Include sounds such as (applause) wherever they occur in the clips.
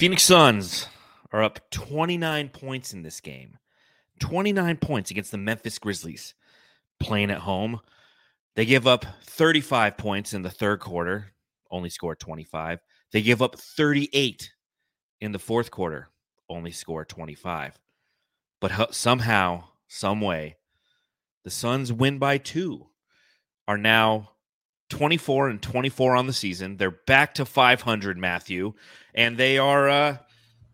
Phoenix Suns are up 29 points in this game. 29 points against the Memphis Grizzlies playing at home. They give up 35 points in the third quarter, only score 25. They give up 38 in the fourth quarter, only score 25. But somehow, some way, the Suns win by two, are now 24 and 24 on the season. They're back to 500, Matthew, and they are uh,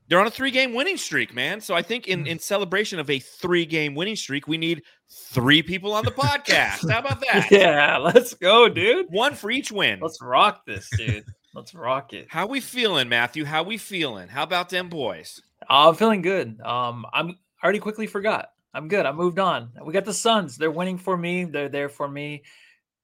they're on a three game winning streak, man. So I think in, mm. in celebration of a three game winning streak, we need three people on the podcast. How about that? (laughs) yeah, let's go, dude. One for each win. Let's rock this, dude. let's rock it. How we feeling, Matthew? How we feeling? How about them boys? Uh, I'm feeling good. Um, I'm I already quickly forgot. I'm good. I moved on. We got the Suns. They're winning for me. They're there for me.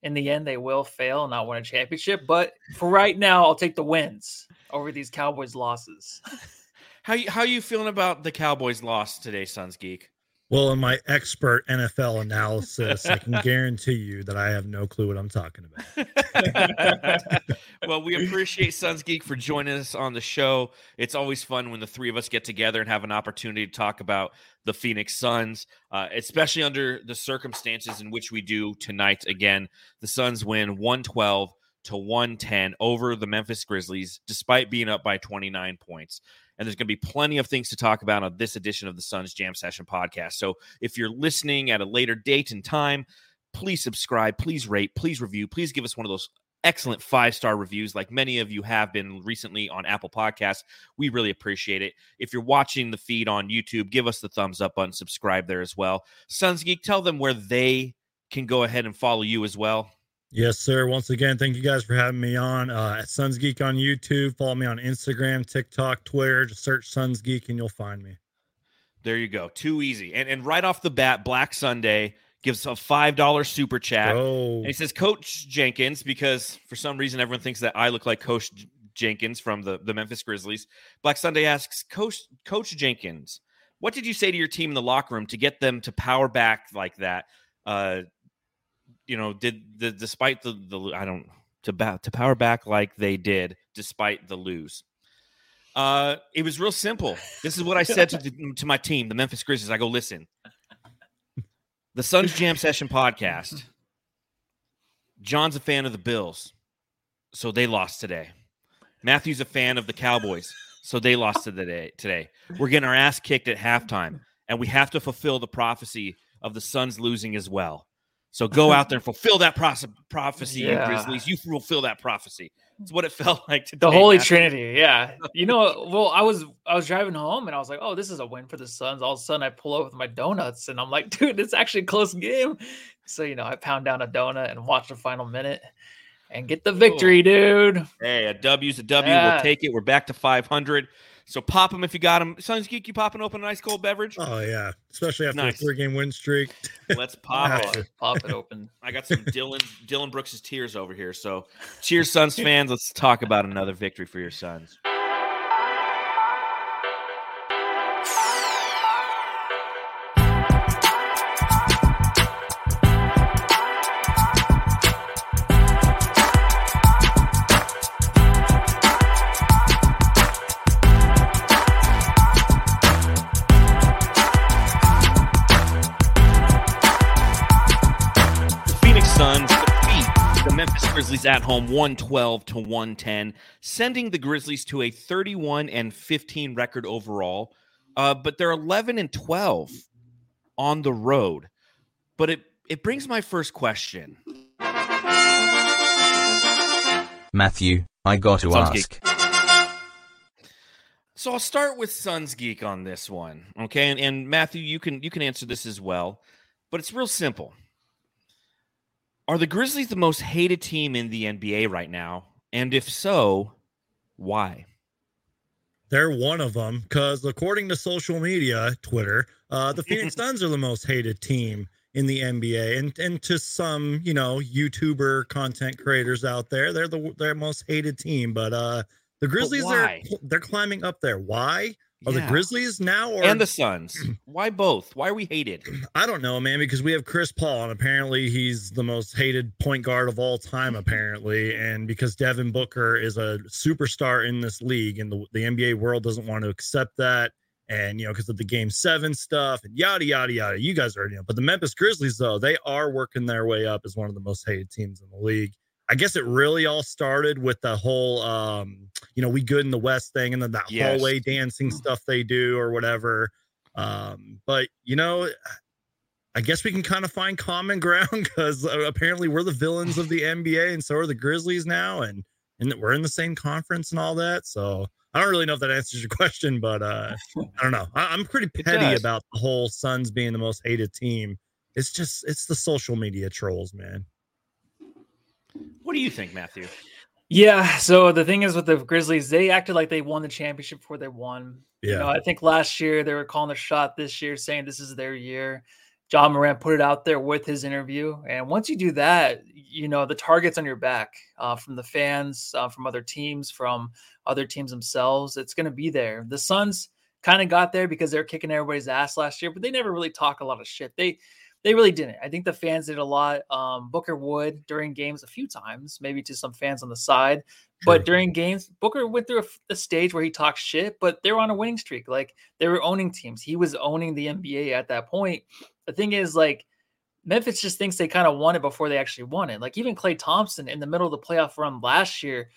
In the end, they will fail and not win a championship. But for right now, I'll take the wins over these Cowboys losses. (laughs) How you how you feeling about the Cowboys loss today, Suns Geek? Well, in my expert NFL analysis, I can guarantee you that I have no clue what I'm talking about. (laughs) well, we appreciate Suns Geek for joining us on the show. It's always fun when the three of us get together and have an opportunity to talk about the Phoenix Suns, uh, especially under the circumstances in which we do tonight. Again, the Suns win 112 to 110 over the Memphis Grizzlies, despite being up by 29 points. And there's going to be plenty of things to talk about on this edition of the Suns Jam Session podcast. So if you're listening at a later date and time, please subscribe, please rate, please review, please give us one of those excellent five star reviews like many of you have been recently on Apple Podcasts. We really appreciate it. If you're watching the feed on YouTube, give us the thumbs up button, subscribe there as well. Suns Geek, tell them where they can go ahead and follow you as well. Yes, sir. Once again, thank you guys for having me on. Uh, at Suns Geek on YouTube. Follow me on Instagram, TikTok, Twitter. Just search Suns Geek and you'll find me. There you go. Too easy. And and right off the bat, Black Sunday gives a five dollar super chat. Oh. And he says, Coach Jenkins, because for some reason everyone thinks that I look like Coach Jenkins from the, the Memphis Grizzlies. Black Sunday asks, Coach Coach Jenkins, what did you say to your team in the locker room to get them to power back like that? Uh, you know, did the despite the the I don't to ba- to power back like they did despite the lose. Uh, it was real simple. This is what I said to the, (laughs) to my team, the Memphis Grizzlies. I go, listen, the Suns Jam Session podcast. John's a fan of the Bills, so they lost today. Matthew's a fan of the Cowboys, so they lost today. Today, we're getting our ass kicked at halftime, and we have to fulfill the prophecy of the Suns losing as well. So go out there and fulfill that prophecy, yeah. Grizzlies. You fulfill that prophecy. It's what it felt (laughs) like today. The Holy Trinity, yeah. (laughs) You know, well, I was I was driving home and I was like, oh, this is a win for the Suns. All of a sudden, I pull up with my donuts and I'm like, (laughs) dude, it's actually a close game. So you know, I pound down a donut and watch the final minute and get the victory, dude. Hey, a W's a W. Yeah. We'll take it. We're back to 500. So pop them if you got them. Suns Geek, you popping open a nice cold beverage? Oh yeah, especially after nice. a three game win streak. (laughs) Let's pop it. Pop it open. I got some Dylan Dillon Brooks's tears over here. So cheers, Suns (laughs) fans. Let's talk about another victory for your Suns. At home 112 to 110, sending the Grizzlies to a 31 and 15 record overall. Uh, but they're 11 and 12 on the road. But it it brings my first question. Matthew, I got to Suns ask. Geek. So I'll start with Suns Geek on this one. Okay. And, and Matthew, you can you can answer this as well. But it's real simple. Are the Grizzlies the most hated team in the NBA right now? And if so, why? They're one of them because, according to social media, Twitter, uh, the Phoenix (laughs) Suns are the most hated team in the NBA, and and to some, you know, YouTuber content creators out there, they're the their most hated team. But uh, the Grizzlies are they're climbing up there. Why? Are yeah. the Grizzlies now or and the Suns? (clears throat) Why both? Why are we hated? (clears throat) I don't know, man. Because we have Chris Paul, and apparently he's the most hated point guard of all time, mm-hmm. apparently. And because Devin Booker is a superstar in this league, and the, the NBA world doesn't want to accept that, and you know, because of the Game Seven stuff, and yada yada yada. You guys already know. But the Memphis Grizzlies, though, they are working their way up as one of the most hated teams in the league. I guess it really all started with the whole, um, you know, we good in the West thing, and then that yes. hallway dancing mm. stuff they do or whatever. Um, but you know, I guess we can kind of find common (laughs) ground because uh, apparently we're the villains of the NBA, and so are the Grizzlies now, and and we're in the same conference and all that. So I don't really know if that answers your question, but uh, (laughs) I don't know. I, am pretty petty about the whole Suns being the most hated team. It's just it's the social media trolls, man. What do you think, Matthew? Yeah. So the thing is with the Grizzlies, they acted like they won the championship before they won. Yeah. You know, I think last year they were calling a shot this year saying this is their year. Ja Morant put it out there with his interview. And once you do that, you know, the target's on your back uh, from the fans, uh, from other teams, from other teams themselves. It's going to be there. The Suns kind of got there because they're kicking everybody's ass last year, but they never really talk a lot of shit. They, they really didn't. I think the fans did a lot. Um, Booker would during games a few times, maybe to some fans on the side. But during games, Booker went through a, a, stage where he talked shit, but they were on a winning streak. Like they were owning teams. He was owning the NBA at that point. The thing is, like, Memphis just thinks they kind of won it before they actually won it. Like even Klay Thompson in the middle of the playoff run last year,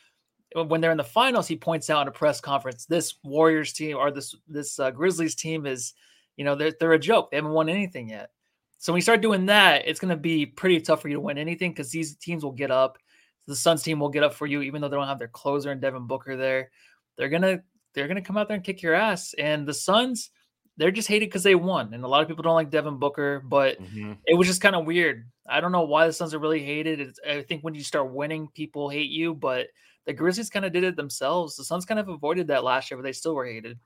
when they're in the finals, he points out in a press conference, this Warriors team or this this uh, Grizzlies team is, you know, they're they're a joke. They haven't won anything yet. So when you start doing that, it's going to be pretty tough for you to win anything because these teams will get up. The Suns team will get up for you, even though they don't have their closer and Devin Booker there. They're gonna they're gonna come out there and kick your ass. And the Suns, they're just hated because they won. And a lot of people don't like Devin Booker, but mm-hmm. it was just kind of weird. I don't know why the Suns are really hated. It's, I think when you start winning, people hate you, but the Grizzlies kind of did it themselves. The Suns kind of avoided that last year, but they still were hated.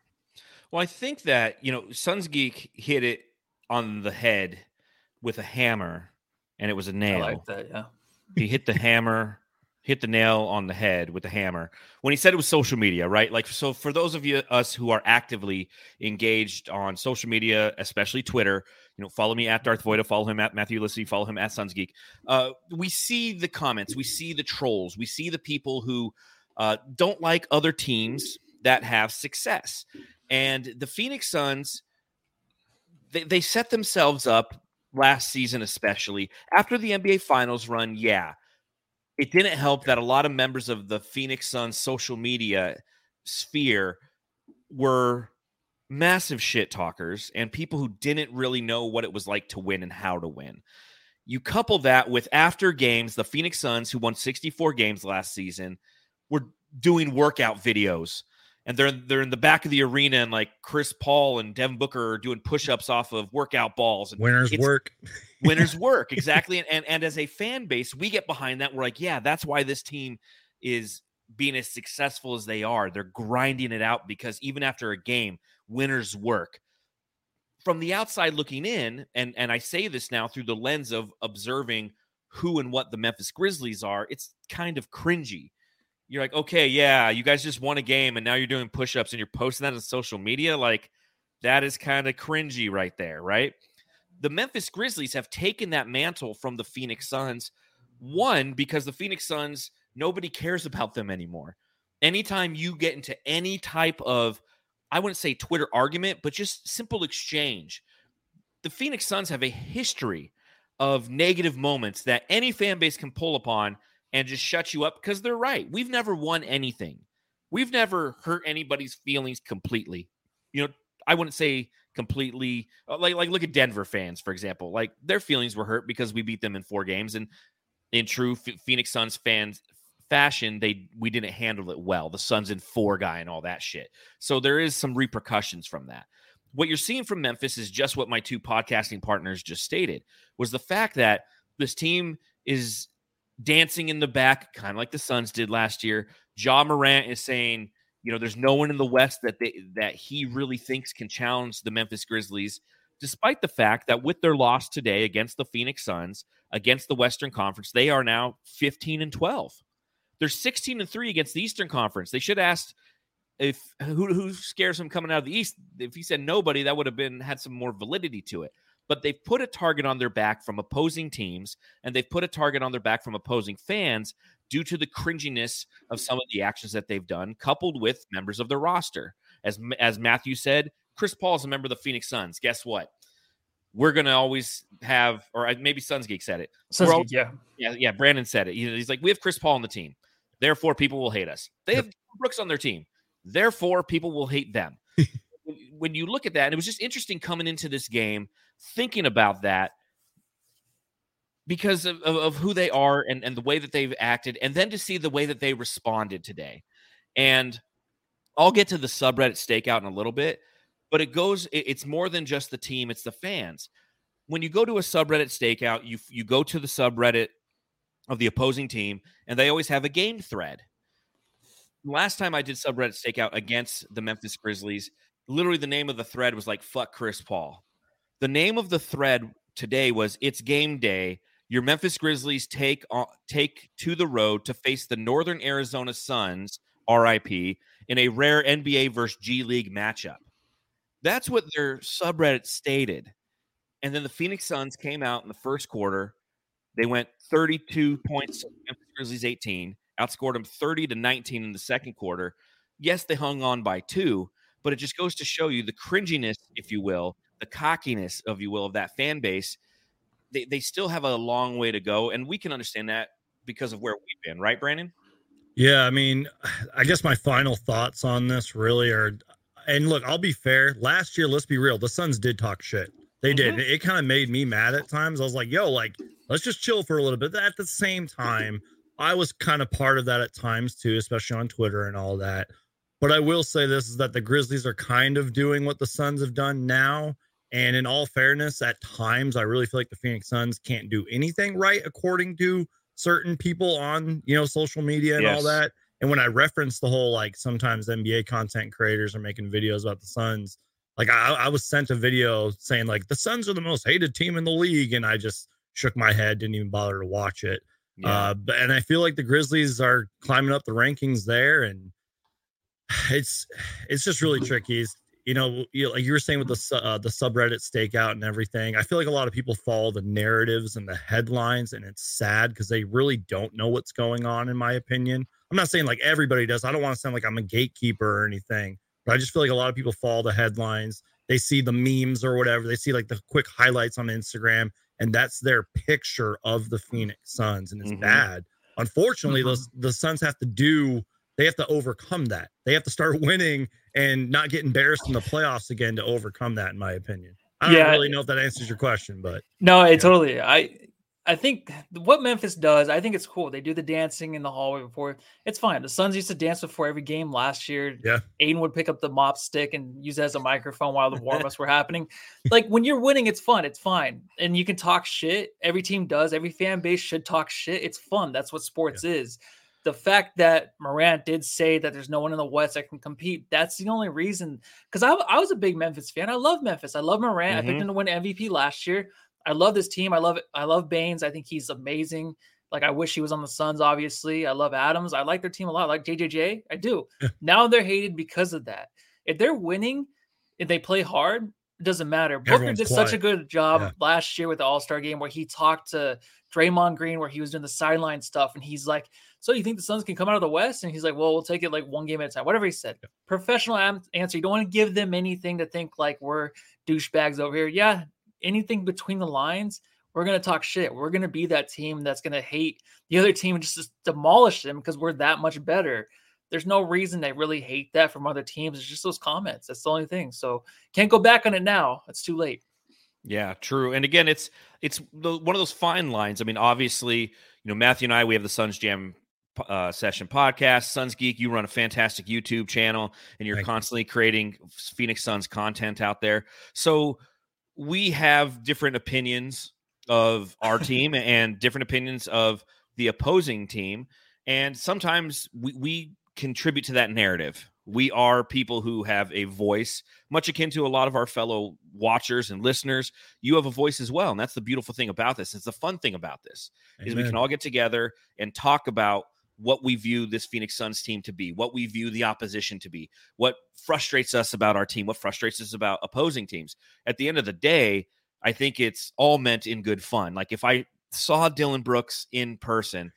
Well, I think that, you know, Suns Geek hit it on the head with a hammer and it was a nail. Like that, yeah. he hit the hammer, hit the nail on the head with the hammer. When he said it was social media, right? Like so for those of you us who are actively engaged on social media, especially Twitter, you know, follow me at Darth Voida, follow him at Matthew Lissy, follow him at Suns Geek. Uh, we see the comments, we see the trolls, we see the people who uh, don't like other teams that have success. And the Phoenix Suns, they, they set themselves up last season, especially after the NBA Finals run. Yeah, it didn't help that a lot of members of the Phoenix Suns social media sphere were massive shit talkers and people who didn't really know what it was like to win and how to win. You couple that with after games, the Phoenix Suns, who won 64 games last season, were doing workout videos and they're they're in the back of the arena and like Chris Paul and Devin Booker are doing push-ups off of workout balls and winners work. (laughs) winners (laughs) work exactly and, and and as a fan base we get behind that we're like yeah that's why this team is being as successful as they are. They're grinding it out because even after a game winners work. From the outside looking in and and I say this now through the lens of observing who and what the Memphis Grizzlies are it's kind of cringy you're like, okay, yeah, you guys just won a game and now you're doing push ups and you're posting that on social media. Like, that is kind of cringy right there, right? The Memphis Grizzlies have taken that mantle from the Phoenix Suns. One, because the Phoenix Suns, nobody cares about them anymore. Anytime you get into any type of, I wouldn't say Twitter argument, but just simple exchange, the Phoenix Suns have a history of negative moments that any fan base can pull upon and just shut you up because they're right. We've never won anything. We've never hurt anybody's feelings completely. You know, I wouldn't say completely uh, like like look at Denver fans for example. Like their feelings were hurt because we beat them in four games and in true Phoenix Suns fans fashion they we didn't handle it well. The Suns in four guy and all that shit. So there is some repercussions from that. What you're seeing from Memphis is just what my two podcasting partners just stated was the fact that this team is dancing in the back, kind of like the Suns did last year. Ja Morant is saying, you know, there's no one in the West that they that he really thinks can challenge the Memphis Grizzlies, despite the fact that with their loss today against the Phoenix Suns, against the Western Conference, they are now 15 and 12. They're 16 and 3 against the Eastern Conference. They should ask if who who scares him coming out of the East? If he said nobody, that would have been had some more validity to it. But they've put a target on their back from opposing teams, and they've put a target on their back from opposing fans due to the cringiness of some of the actions that they've done, coupled with members of their roster. As as Matthew said, Chris Paul is a member of the Phoenix Suns. Guess what? We're gonna always have, or uh, maybe Suns Geek said it. Suns Geek, yeah, yeah, yeah. Brandon said it. He's like, we have Chris Paul on the team, therefore people will hate us. They have Brooks on their team, therefore people will hate them. (laughs) when you look at that, and it was just interesting coming into this game, thinking about that because of, of, of, who they are and, and the way that they've acted, and then to see the way that they responded today. And I'll get to the subreddit stakeout in a little bit, but it goes, it, it's more than just the team, it's the fans. When you go to a subreddit stakeout, you you go to the subreddit of the opposing team, and they always have a game thread. Last time I did subreddit stakeout against the Memphis Grizzlies, literally the name of the thread was like fuck Chris Paul. The name of the thread today was it's game day your Memphis Grizzlies take on, take to the road to face the Northern Arizona Suns, RIP, in a rare NBA versus G League matchup. That's what their subreddit stated. And then the Phoenix Suns came out in the first quarter. They went 32 points, Memphis Grizzlies 18, outscored them 30 to 19 in the second quarter. Yes, they hung on by two, but it just goes to show you the cringiness, if you will, the cockiness, if you will, of that fan base they, they still have a long way to go. And we can understand that because of where we've been, right, Brandon? Yeah, I mean, (sighs) I guess my final thoughts on this really are and look, I'll be fair. Last year, let's be real, the Suns did talk shit. They mm-hmm. did. It, it kind of made me mad at times. I was like, yo, like, let's just chill for a little bit. At the same time, I was kind of part of that at times too, especially on Twitter and all that. But I will say this is that the Grizzlies are kind of doing what the Suns have done now and in all fairness, at times I really feel like the Phoenix Suns can't do anything right according to certain people on you know social media and yes. all that. And when I reference the whole like sometimes NBA content creators are making videos about the Suns, like I, I was sent a video saying like the Suns are the most hated team in the league, and I just shook my head, didn't even bother to watch it. Yeah. Uh, but and I feel like the Grizzlies are climbing up the rankings there, and (sighs) it's it's just really tricky you know, you, like you were saying with the uh, the subreddit stakeout and everything. I feel like a lot of people follow the narratives and the headlines, and it's sad because they really don't know what's going on. In my opinion, I'm not saying like everybody does. I don't want to sound like I'm a gatekeeper or anything, but I just feel like a lot of people follow the headlines. They see the memes or whatever. They see like the quick highlights on Instagram, and that's their picture of the Phoenix Suns, and it's mm-hmm. bad. Unfortunately, mm-hmm. those the Suns have to do they have to overcome that. They have to start (laughs) winning and not get embarrassed in the playoffs again to overcome that, in my opinion. I don't yeah, really know if that answers your question, but no, it yeah. totally. I I think what Memphis does, I think it's cool. They do the dancing in the hallway before. It's fine. The Suns used to dance before every game last year. Yeah. Ayton would pick up the mop stick and use it as a microphone while the (laughs) warm ups were happening. Like when you're winning, it's fun. It's fine. And you can talk shit. Every team does. Every fan base should talk shit. It's fun. That's what sports yeah. is the fact that Morant did say that there's no one in the West that can compete, that's the only reason. Because I, I was a big Memphis fan. I love Memphis. I love Morant. Mm-hmm. I picked him to win MVP last year. I love this team. I love it. I love Baynes. I think he's amazing. Like I wish he was on the Suns. Obviously, I love Adams. I like their team a lot. I like JJJ. I do. now they're hated because of that. If they're winning, if they play hard, it doesn't matter. Booker did quiet. such a good job yeah. last year with the All Star game where he talked to Draymond Green, where he was doing the sideline stuff, and he's like, "So you think the Suns can come out of the West?" And he's like, "Well, we'll take it like one game at a time." Whatever he said. Yeah. Professional am- answer. You don't want to give them anything to think like we're douchebags over here. Yeah, anything between the lines, we're gonna talk shit. We're gonna be that team that's gonna hate the other team and just demolish them because we're that much better there's no reason they really hate that from other teams. It's just those comments. That's the only thing. So can't go back on it now. It's too late. Yeah, true. And again, it's it's the, one of those fine lines. I mean, obviously, you know, Matthew and I, we have the Suns Jam uh, session podcast. Suns Geek, you run a fantastic YouTube channel, and you're Thank constantly you. creating Phoenix Suns content out there. So we have different opinions of our (laughs) team and different opinions of the opposing team. And sometimes we, we contribute to that narrative. We are people who have a voice, much akin to a lot of our fellow watchers and listeners. You have a voice as well, and that's the beautiful thing about this. It's the fun thing about this Amen. is we can all get together and talk about what we view this Phoenix Suns team to be, what we view the opposition to be, what frustrates us about our team, what frustrates us about opposing teams. At the end of the day, I think it's all meant in good fun. Like if I saw Dillon Brooks in person,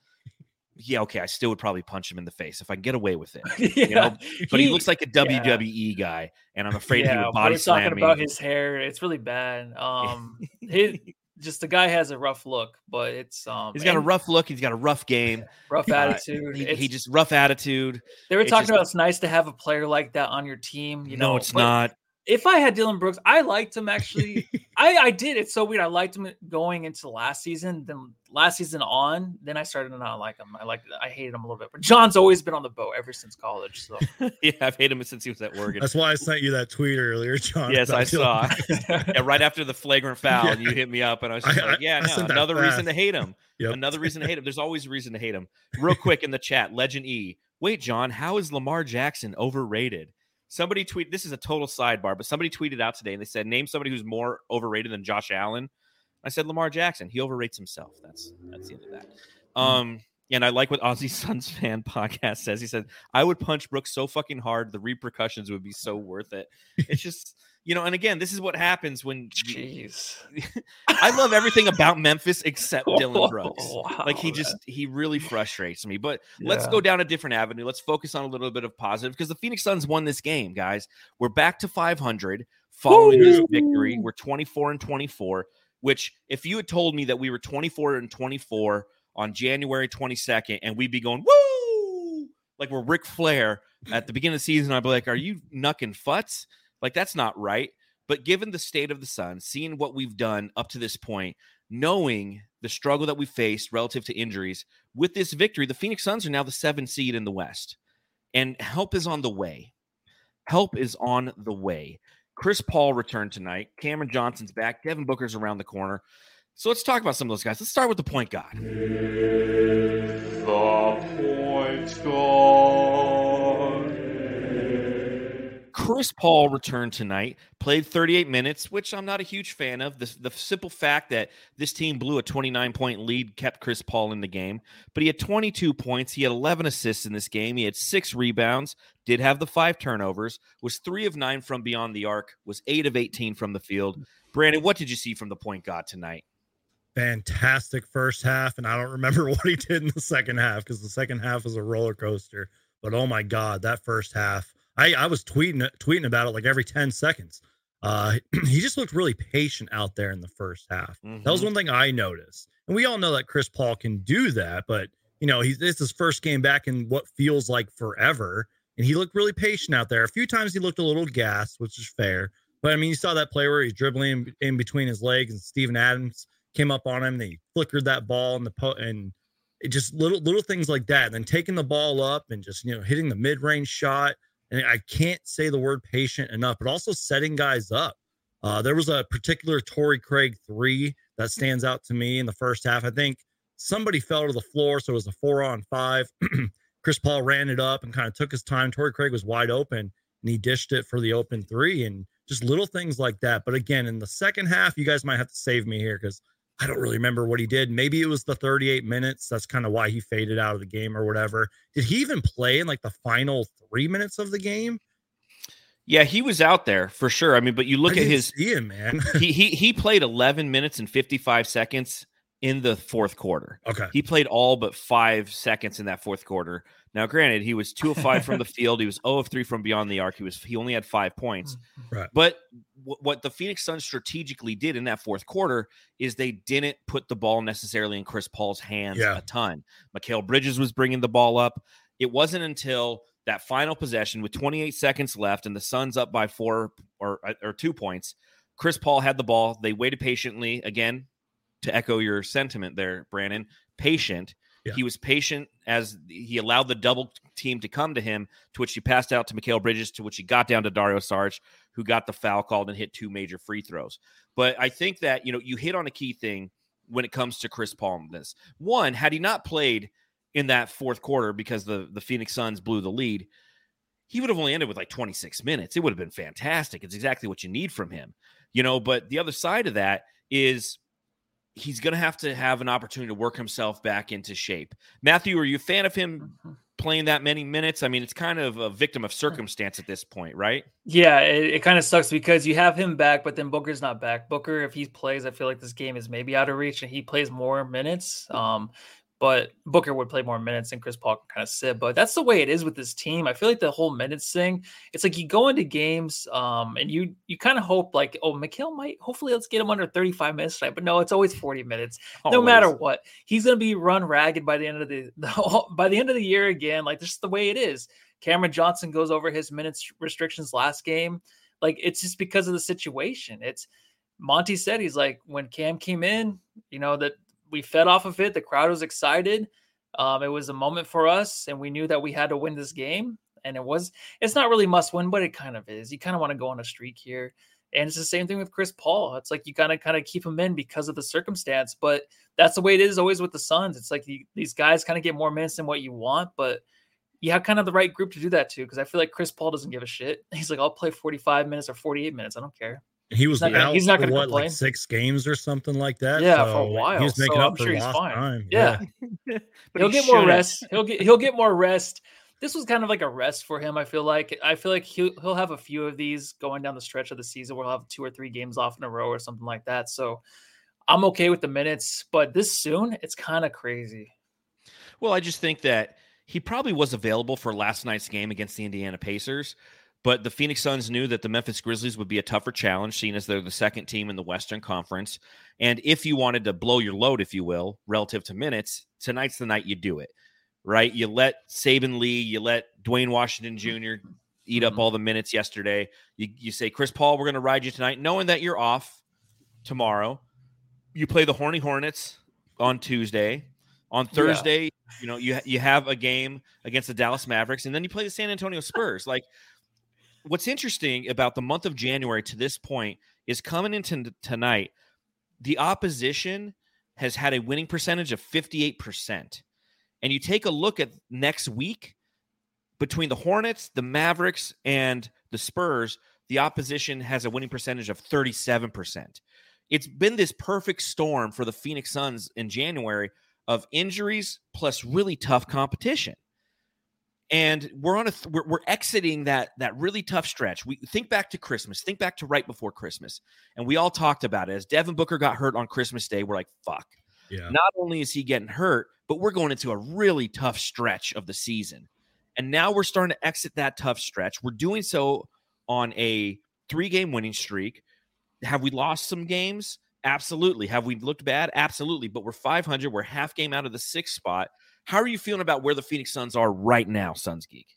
yeah, okay, I still would probably punch him in the face if I can get away with it. yeah, (laughs) you know? But he, he, looks like a WWE yeah. guy, and I'm afraid yeah, he would body slam talking me. about his hair. It's really bad. Um, his, just the guy has a rough look, but it's um he's got a rough look, he's got a rough (laughs) game, rough uh, attitude. He, he, just rough attitude. They were talking just, about it's nice to have a player like that on your team. You no, know, it's not if I had Dillon Brooks, I liked him actually. (laughs) I, I did. It's so weird. I liked him going into last season. Then last season on, then I started to not like him. I like I hated him a little bit. But John's always been on the boat ever since college. So (laughs) yeah, I've hated him since he was at Oregon. That's why I sent you that tweet earlier, John. Yes, I saw. (laughs) yeah, right after the flagrant foul, yeah. you hit me up, and I was just I, like, yeah, no, another reason to hate him. Yep. Another reason to hate him. There's always a reason to hate him. Real quick in the chat, Legend E. Wait, John, how is Lamar Jackson overrated? Somebody tweet. This is a total sidebar, but somebody tweeted out today and they said, "Name somebody who's more overrated than Josh Allen." I said Lamar Jackson. He overrates himself. That's that's the end of that. Hmm. Um, and I like what Aussie (laughs) Suns fan podcast says. He said, "I would punch Brooks so fucking hard, the repercussions would be so worth it." It's just you know, and again, this is what happens when. Jeez, (laughs) I love everything about Memphis except (laughs) Dillon Brooks. wow, like he man. just he really frustrates me. But yeah. let's go down a different avenue. Let's focus on a little bit of positive because the Phoenix Suns won this game, guys. We're back to 500 following Woo! this victory. We're 24 and 24. Which, if you had told me that we were 24 and 24 on January 22nd, and we'd be going woo like we're Ric Flair at the beginning of the season, I'd be like, "Are you knucking futs?" Like that's not right. But given the state of the Sun, seeing what we've done up to this point, knowing the struggle that we faced relative to injuries, with this victory, the Phoenix Suns are now the seven seed in the West. And help is on the way. Help is on the way. Chris Paul returned tonight. Cameron Johnson's back. Devin Booker's around the corner. So let's talk about some of those guys. Let's start with the point guard. The point guard. Chris Paul returned tonight, played 38 minutes, which I'm not a huge fan of. The, the simple fact that this team blew a 29 point lead kept Chris Paul in the game, but he had 22 points. He had 11 assists in this game. He had six rebounds, did have the five turnovers, was three of nine from beyond the arc, was eight of 18 from the field. Brandon, what did you see from the point guard tonight? Fantastic first half, and I don't remember (laughs) what he did in the second half because the second half was a roller coaster. But oh my God, that first half I, I was tweeting tweeting about it like every 10 seconds. Uh, (clears throat) he just looked really patient out there in the first half. Mm-hmm. That was mm-hmm. one thing I noticed. And we all know that Chris Paul can do that, but you know, he's it's his first game back in what feels like forever. And he looked really patient out there. A few times he looked a little gassed, which is fair. But I mean, you saw that play where he's dribbling in, in between his legs and Steven Adams came up on him and he flickered that ball in the po- and it just little little things like that. And then taking the ball up and just you know hitting the mid range shot and I can't say the word patient enough, but also setting guys up. Uh, there was a particular Torrey Craig three that stands out to me in the first half. I think somebody fell to the floor, so it was a four on five. (clears throat) Chris Paul ran it up and kind of took his time. Torrey Craig was wide open and he dished it for the open three and just little things like that. But again, in the second half, you guys might have to save me here because I don't really remember what he did. Maybe it was the 38 minutes. That's kind of why he faded out of the game or whatever. Did he even play in like the final three minutes of the game? Yeah, he was out there for sure. I mean, but you look I at his see him, man. (laughs) he he he played 11 minutes and 55 seconds in the fourth quarter. Okay. He played all but five seconds in that fourth quarter. Now, granted, he was two of five from the (laughs) field. He was 0 of three from beyond the arc. He was he only had five points. Mm-hmm. Right. But w- what the Phoenix Suns strategically did in that fourth quarter is they didn't put the ball necessarily in Chris Paul's hands yeah. a ton. Mikal Bridges was bringing the ball up. It wasn't until that final possession with 28 seconds left and the Suns up by four or or two points. Chris Paul had the ball. They waited patiently again to echo your sentiment there, Brandon. Patient yeah. He was patient as he allowed the double team to come to him, to which he passed out to Mikal Bridges, to which he got down to Dario Saric, who got the foul called and hit two major free throws. But I think that, you know, you hit on a key thing when it comes to Chris Paul this. One, had he not played in that fourth quarter because the, the Phoenix Suns blew the lead, he would have only ended with like 26 minutes. It would have been fantastic. It's exactly what you need from him, you know. But the other side of that is he's going to have to have an opportunity to work himself back into shape. Matthew, are you a fan of him mm-hmm. playing that many minutes? I mean, it's kind of a victim of circumstance at this point, right? Yeah, it, it kind of sucks because you have him back, but then Booker's not back. Booker, if he plays, I feel like this game is maybe out of reach and he plays more minutes. Um, but Booker would play more minutes and Chris Paul can kind of sit. But that's the way it is with this team. I feel like the whole minutes thing, it's like you go into games um, and you you kind of hope like, oh, Mikal might hopefully let's get him under 35 minutes tonight. But no, it's always 40 minutes. Always. No matter what. He's gonna be run ragged by the end of the, (laughs) the by the end of the year again. Like this is the way it is. Cameron Johnson goes over his minutes restrictions last game. Like it's just because of the situation. It's Monty said he's like when Cam came in, you know, that we fed off of it. The crowd was excited. Um, it was a moment for us, and we knew that we had to win this game. And it was, it's not really must win, but it kind of is. You kind of want to go on a streak here. And it's the same thing with Chris Paul. It's like you kind of kind of keep him in because of the circumstance, but that's the way it is always with the Suns. It's like you, these guys kind of get more minutes than what you want, but you have kind of the right group to do that too. Because I feel like Chris Paul doesn't give a shit. (laughs) He's like, I'll play 45 minutes or 48 minutes. I don't care. He was he's not gonna, he's not going to what, complain. like six games or something like that. Yeah, so for a while. He was making so up I'm for sure lost fine. time. Yeah, yeah. (laughs) he'll he get more rest. He'll get he'll get more rest. This was kind of like a rest for him. I feel like I feel like he'll he'll have a few of these going down the stretch of the season. Where he'll have two or three games off in a row or something like that. So I'm okay with the minutes, but this soon it's kind of crazy. Well, I just think that he probably was available for last night's game against the Indiana Pacers. But the Phoenix Suns knew that the Memphis Grizzlies would be a tougher challenge, seeing as they're the second team in the Western Conference. And if you wanted to blow your load, if you will, relative to minutes, tonight's the night you do it, right? You let Saben Lee, you let Duane Washington Jr. eat up mm-hmm. all the minutes yesterday. You, you say, Chris Paul, we're going to ride you tonight, knowing that you're off tomorrow. You play the Horny Hornets on Tuesday. On Thursday, yeah. you know, you you have a game against the Dallas Mavericks, and then you play the San Antonio Spurs. Like what's interesting about the month of January to this point is coming into tonight, the opposition has had a winning percentage of 58%. And you take a look at next week between the Hornets, the Mavericks, and the Spurs, the opposition has a winning percentage of 37%. It's been this perfect storm for the Phoenix Suns in January of injuries plus really tough competition and we're on a th- we're, we're, exiting that that really tough stretch. We think back to Christmas, think back to right before Christmas, and we all talked about it. As Devin Booker got hurt on Christmas Day, we're like, "Fuck!" Yeah. Not only is he getting hurt, but we're going into a really tough stretch of the season, and now we're starting to exit that tough stretch. We're doing so on a three game winning streak. Have we lost some games? Absolutely. Have we looked bad? Absolutely. But we're 500. We're half game out of the sixth spot. How are you feeling about where the Phoenix Suns are right now, Suns Geek?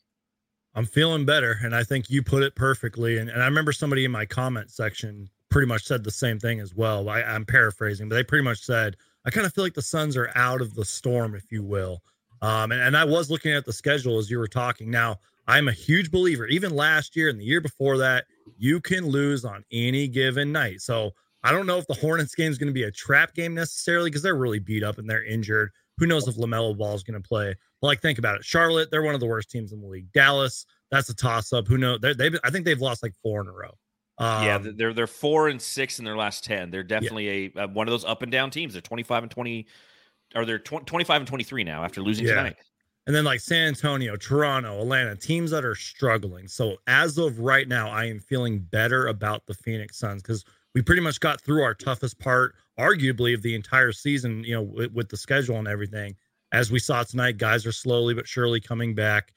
I'm feeling better. And I think you put it perfectly. And, and I remember somebody in my comment section pretty much said the same thing as well. I, I'm paraphrasing, but they pretty much said, I kind of feel like the Suns are out of the storm, if you will. Um, and, and I was looking at the schedule as you were talking. Now, I'm a huge believer, even last year and the year before that, you can lose on any given night. So I don't know if the Hornets game is going to be a trap game necessarily because they're really beat up and they're injured. Who knows if LaMelo Ball is going to play? But like, think about it. Charlotte, they're one of the worst teams in the league. Dallas, that's a toss up. Who knows? They, I think they've lost like four in a row. Um, yeah, they're they're four and six in their last ten. They're definitely yeah. a, a, one of those up and down teams. They're twenty five and twenty, or they're tw- twenty five and twenty three now after losing yeah. tonight. And then like San Antonio, Toronto, Atlanta, teams that are struggling. So as of right now, I am feeling better about the Phoenix Suns because we pretty much got through our toughest part, arguably, of the entire season, you know, with, with, the schedule and everything. As we saw tonight, guys are slowly but surely coming back.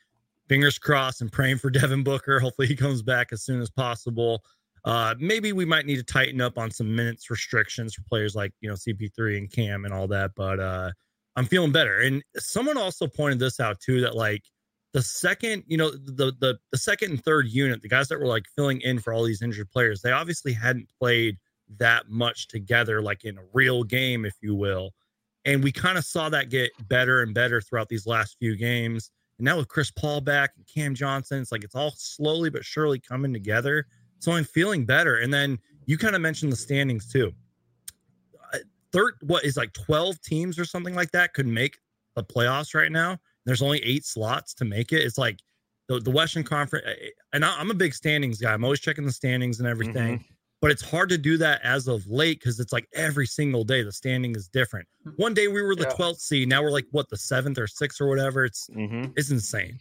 Fingers crossed and praying for (laughs) Devin Booker. Hopefully, he comes back as soon as possible. Uh, maybe we might need to tighten up on some minutes restrictions for players like, you know, CP3 and Cam and all that. But uh, I'm feeling better. And someone also pointed this out too that, like, the second, you know, the the the second and third unit, the guys that were like filling in for all these injured players, they obviously hadn't played that much together, like in a real game, if you will. And we kind of saw that get better and better throughout these last few games. And now with Chris Paul back and Cam Johnson, it's like it's all slowly but surely coming together. So I'm feeling better. And then you kind of mentioned the standings too. Uh, third, what is like 12 teams or something like that could make the playoffs right now there's only eight slots to make it. It's like the, the Western Conference, and I, am a big standings guy. I'm always checking the standings and everything. Mm-hmm. But it's hard to do that as of late because it's like every single day the standing is different. Hmm. One day we were the yeah. 12th seed, now we're like what the seventh or sixth or whatever. It's mm-hmm. it's insane.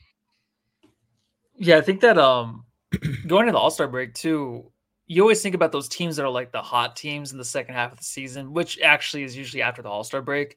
Yeah, I think that um (clears throat) going to the All Star break too. You always think about those teams that are like the hot teams in the second half of the season, which actually is usually after the All Star break.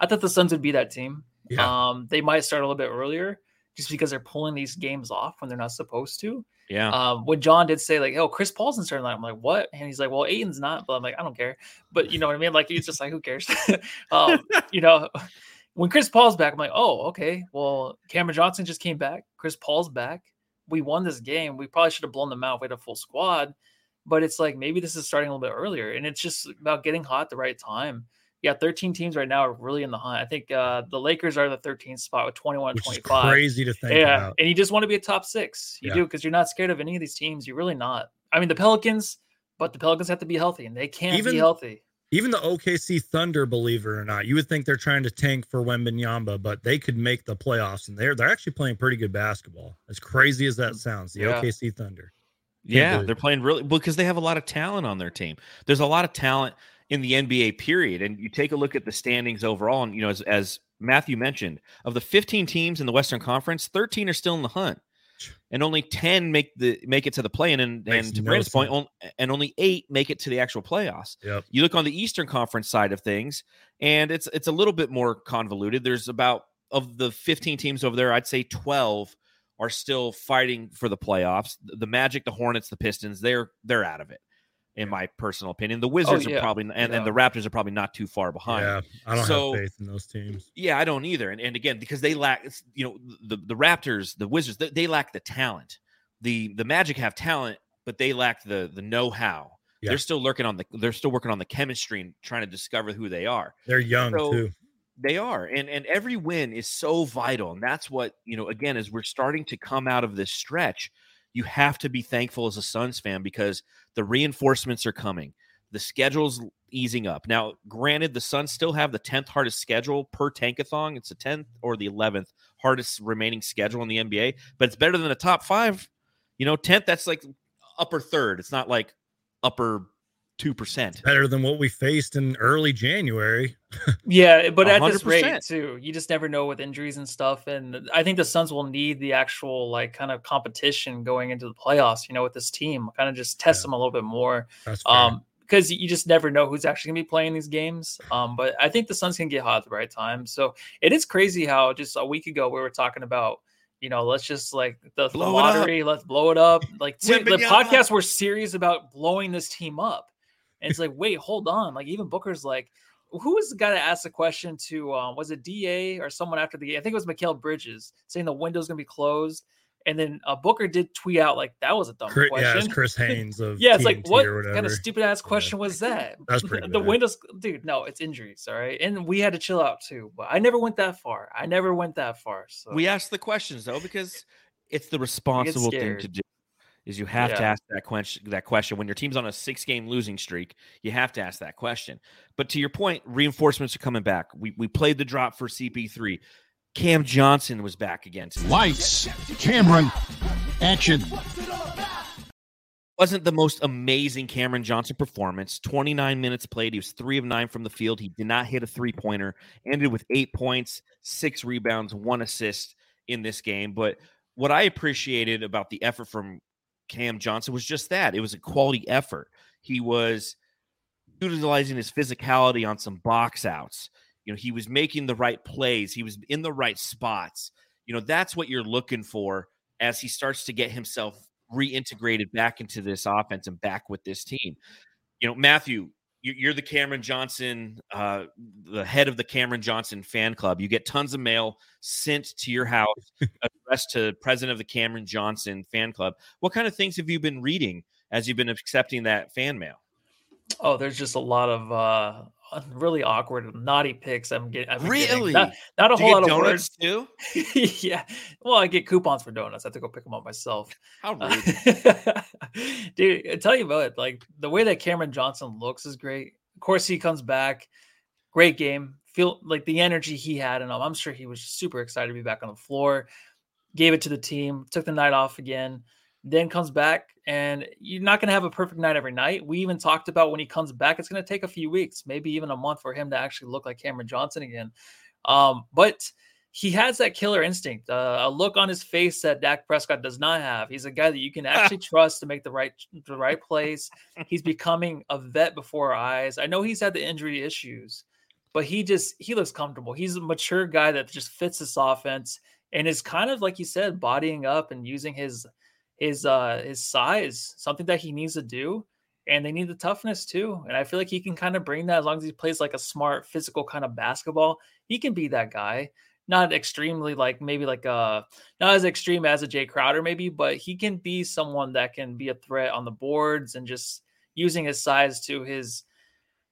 I thought the Suns would be that team. Yeah. Um, they might start a little bit earlier just because they're pulling these games off when they're not supposed to. Yeah. Um, when John did say like, "Oh, Chris Paul's in starting line," I'm like, "What?" And he's like, "Well, Ayton's not," but I'm like, "I don't care." But you know what I mean? Like, he's just like, "Who cares?" (laughs) um, you know, (laughs) when Chris Paul's back, I'm like, "Oh, okay. Well, Cameron Johnson just came back. Chris Paul's back. We won this game. We probably should have blown them out. We had a full squad." But it's like maybe this is starting a little bit earlier, and it's just about getting hot the right time yeah, 13 teams right now are really in the hunt. I think uh, the Lakers are the 13th spot with 21 Which 25. crazy to think yeah. About. And you just want to be a top six. You yeah. do because you're not scared of any of these teams. You're really not. I mean, the Pelicans, but the Pelicans have to be healthy and they can't even, be healthy. Even the OKC Thunder, believe it or not, you would think they're trying to tank for Wembanyama, but they could make the playoffs and they're they're actually playing pretty good basketball. As crazy as that sounds, the yeah. OKC Thunder. Can't yeah, they're playing really because they have a lot of talent on their team. There's a lot of talent in the NBA period. And you take a look at the standings overall, and you know, as, as Matthew mentioned, of the 15 teams in the Western Conference, 13 are still in the hunt, and only 10 make the make it to the play-in. And, and to no Brandon's point, on, and only eight make it to the actual playoffs. Yep. You look on the Eastern Conference side of things, and it's it's a little bit more convoluted. There's about of the 15 teams over there, I'd say 12 are still fighting for the playoffs. The Magic, the Hornets, the Pistons, they're they're out of it in my personal opinion. The oh, Wizards oh, yeah. are probably and, yeah. and the Raptors are probably not too far behind. Yeah, I don't so, have faith in those teams. Yeah, I don't either. And, and again, because they lack, you know, the the Raptors, the Wizards, they, they lack the talent. The the Magic have talent, but they lack the the know how. Yeah. They're still lurking on the. They're still working on the chemistry and trying to discover who they are. They're young so, too. They are, and and every win is so vital, and that's what you know. Again, as we're starting to come out of this stretch, you have to be thankful as a Suns fan because the reinforcements are coming. The schedule's easing up. Now, granted, the Suns still have the 10th hardest schedule per tankathon. It's the 10th or the 11th hardest remaining schedule in the NBA, but it's better than the top five. You know, 10th, that's like upper third. It's not like upper two percent. Better than what we faced in early January. (laughs) yeah, but at 100%. this rate too, you just never know with injuries and stuff. And I think the Suns will need the actual like kind of competition going into the playoffs. You know, with this team, kind of just test yeah. them a little bit more. Um, because you just never know who's actually gonna be playing these games. Um, but I think the Suns can get hot at the right time. So it is crazy how just a week ago we were talking about you know, let's just like the, the lottery, let's blow it up. Like the podcast were serious about blowing this team up. And it's like, wait, hold on. Like even Booker's like, who was the guy that asked the question to um, was it DA or someone after the game? I think it was Mikal Bridges saying the window's gonna be closed. And then uh, Booker did tweet out like that was a dumb Chris, question. Yeah, Chris (laughs) Haynes of yeah, it's like what kind of stupid ass question yeah. was that? That's pretty. (laughs) the windows, dude. No, it's injuries. All right, and we had to chill out too. But I never went that far. I never went that far. So we asked the questions though because it's the responsible thing to do is you have yeah. to ask that question that question when your team's on a six game losing streak you have to ask that question but to your point reinforcements are coming back we, we played the drop for cp3 cam johnson was back again today. lights cameron action wasn't the most amazing Cameron Johnson performance. 29 minutes played. He was three of nine from the field. He did not hit a three pointer. Ended with eight points, six rebounds, one assist in this game. But what I appreciated about the effort from Cam Johnson was just that. It was a quality effort. He was utilizing his physicality on some box outs. You know, he was making the right plays. He was in the right spots. You know, that's what you're looking for as he starts to get himself reintegrated back into this offense and back with this team. You know, Matthew, you're the Cameron Johnson, uh, the head of the Cameron Johnson fan club. You get tons of mail sent to your (laughs) house addressed to president of the Cameron Johnson fan club. What kind of things have you been reading as you've been accepting that fan mail? Oh, there's just a lot of uh, really awkward, naughty pics. I'm getting. I'm really? Getting. Not, not a Do whole lot of words too. (laughs) yeah. Well, I get coupons for donuts. I have to go pick them up myself. How uh, rude, (laughs) dude! I tell you about it. Like the way that Cameron Johnson looks is great. Of course, he comes back. Great game. Feel like the energy he had and. I'm sure he was super excited to be back on the floor. Gave it to the team. Took the night off again. Then comes back, and you're not going to have a perfect night every night. We even talked about when he comes back, it's going to take a few weeks, maybe even a month for him to actually look like Cameron Johnson again. Um, but he has that killer instinct, uh, a look on his face that Dak Prescott does not have. He's a guy that you can (laughs) actually trust to make the right the right plays. He's becoming a vet before our eyes. I know he's had the injury issues, but he just he looks comfortable. He's a mature guy that just fits this offense and is kind of like you said, bodying up and using his his uh his size, something that he needs to do. And they need the toughness too. And I feel like he can kind of bring that as long as he plays like a smart physical kind of basketball. He can be that guy. Not extremely like maybe like uh not as extreme as a Jae Crowder, maybe, but he can be someone that can be a threat on the boards and just using his size to his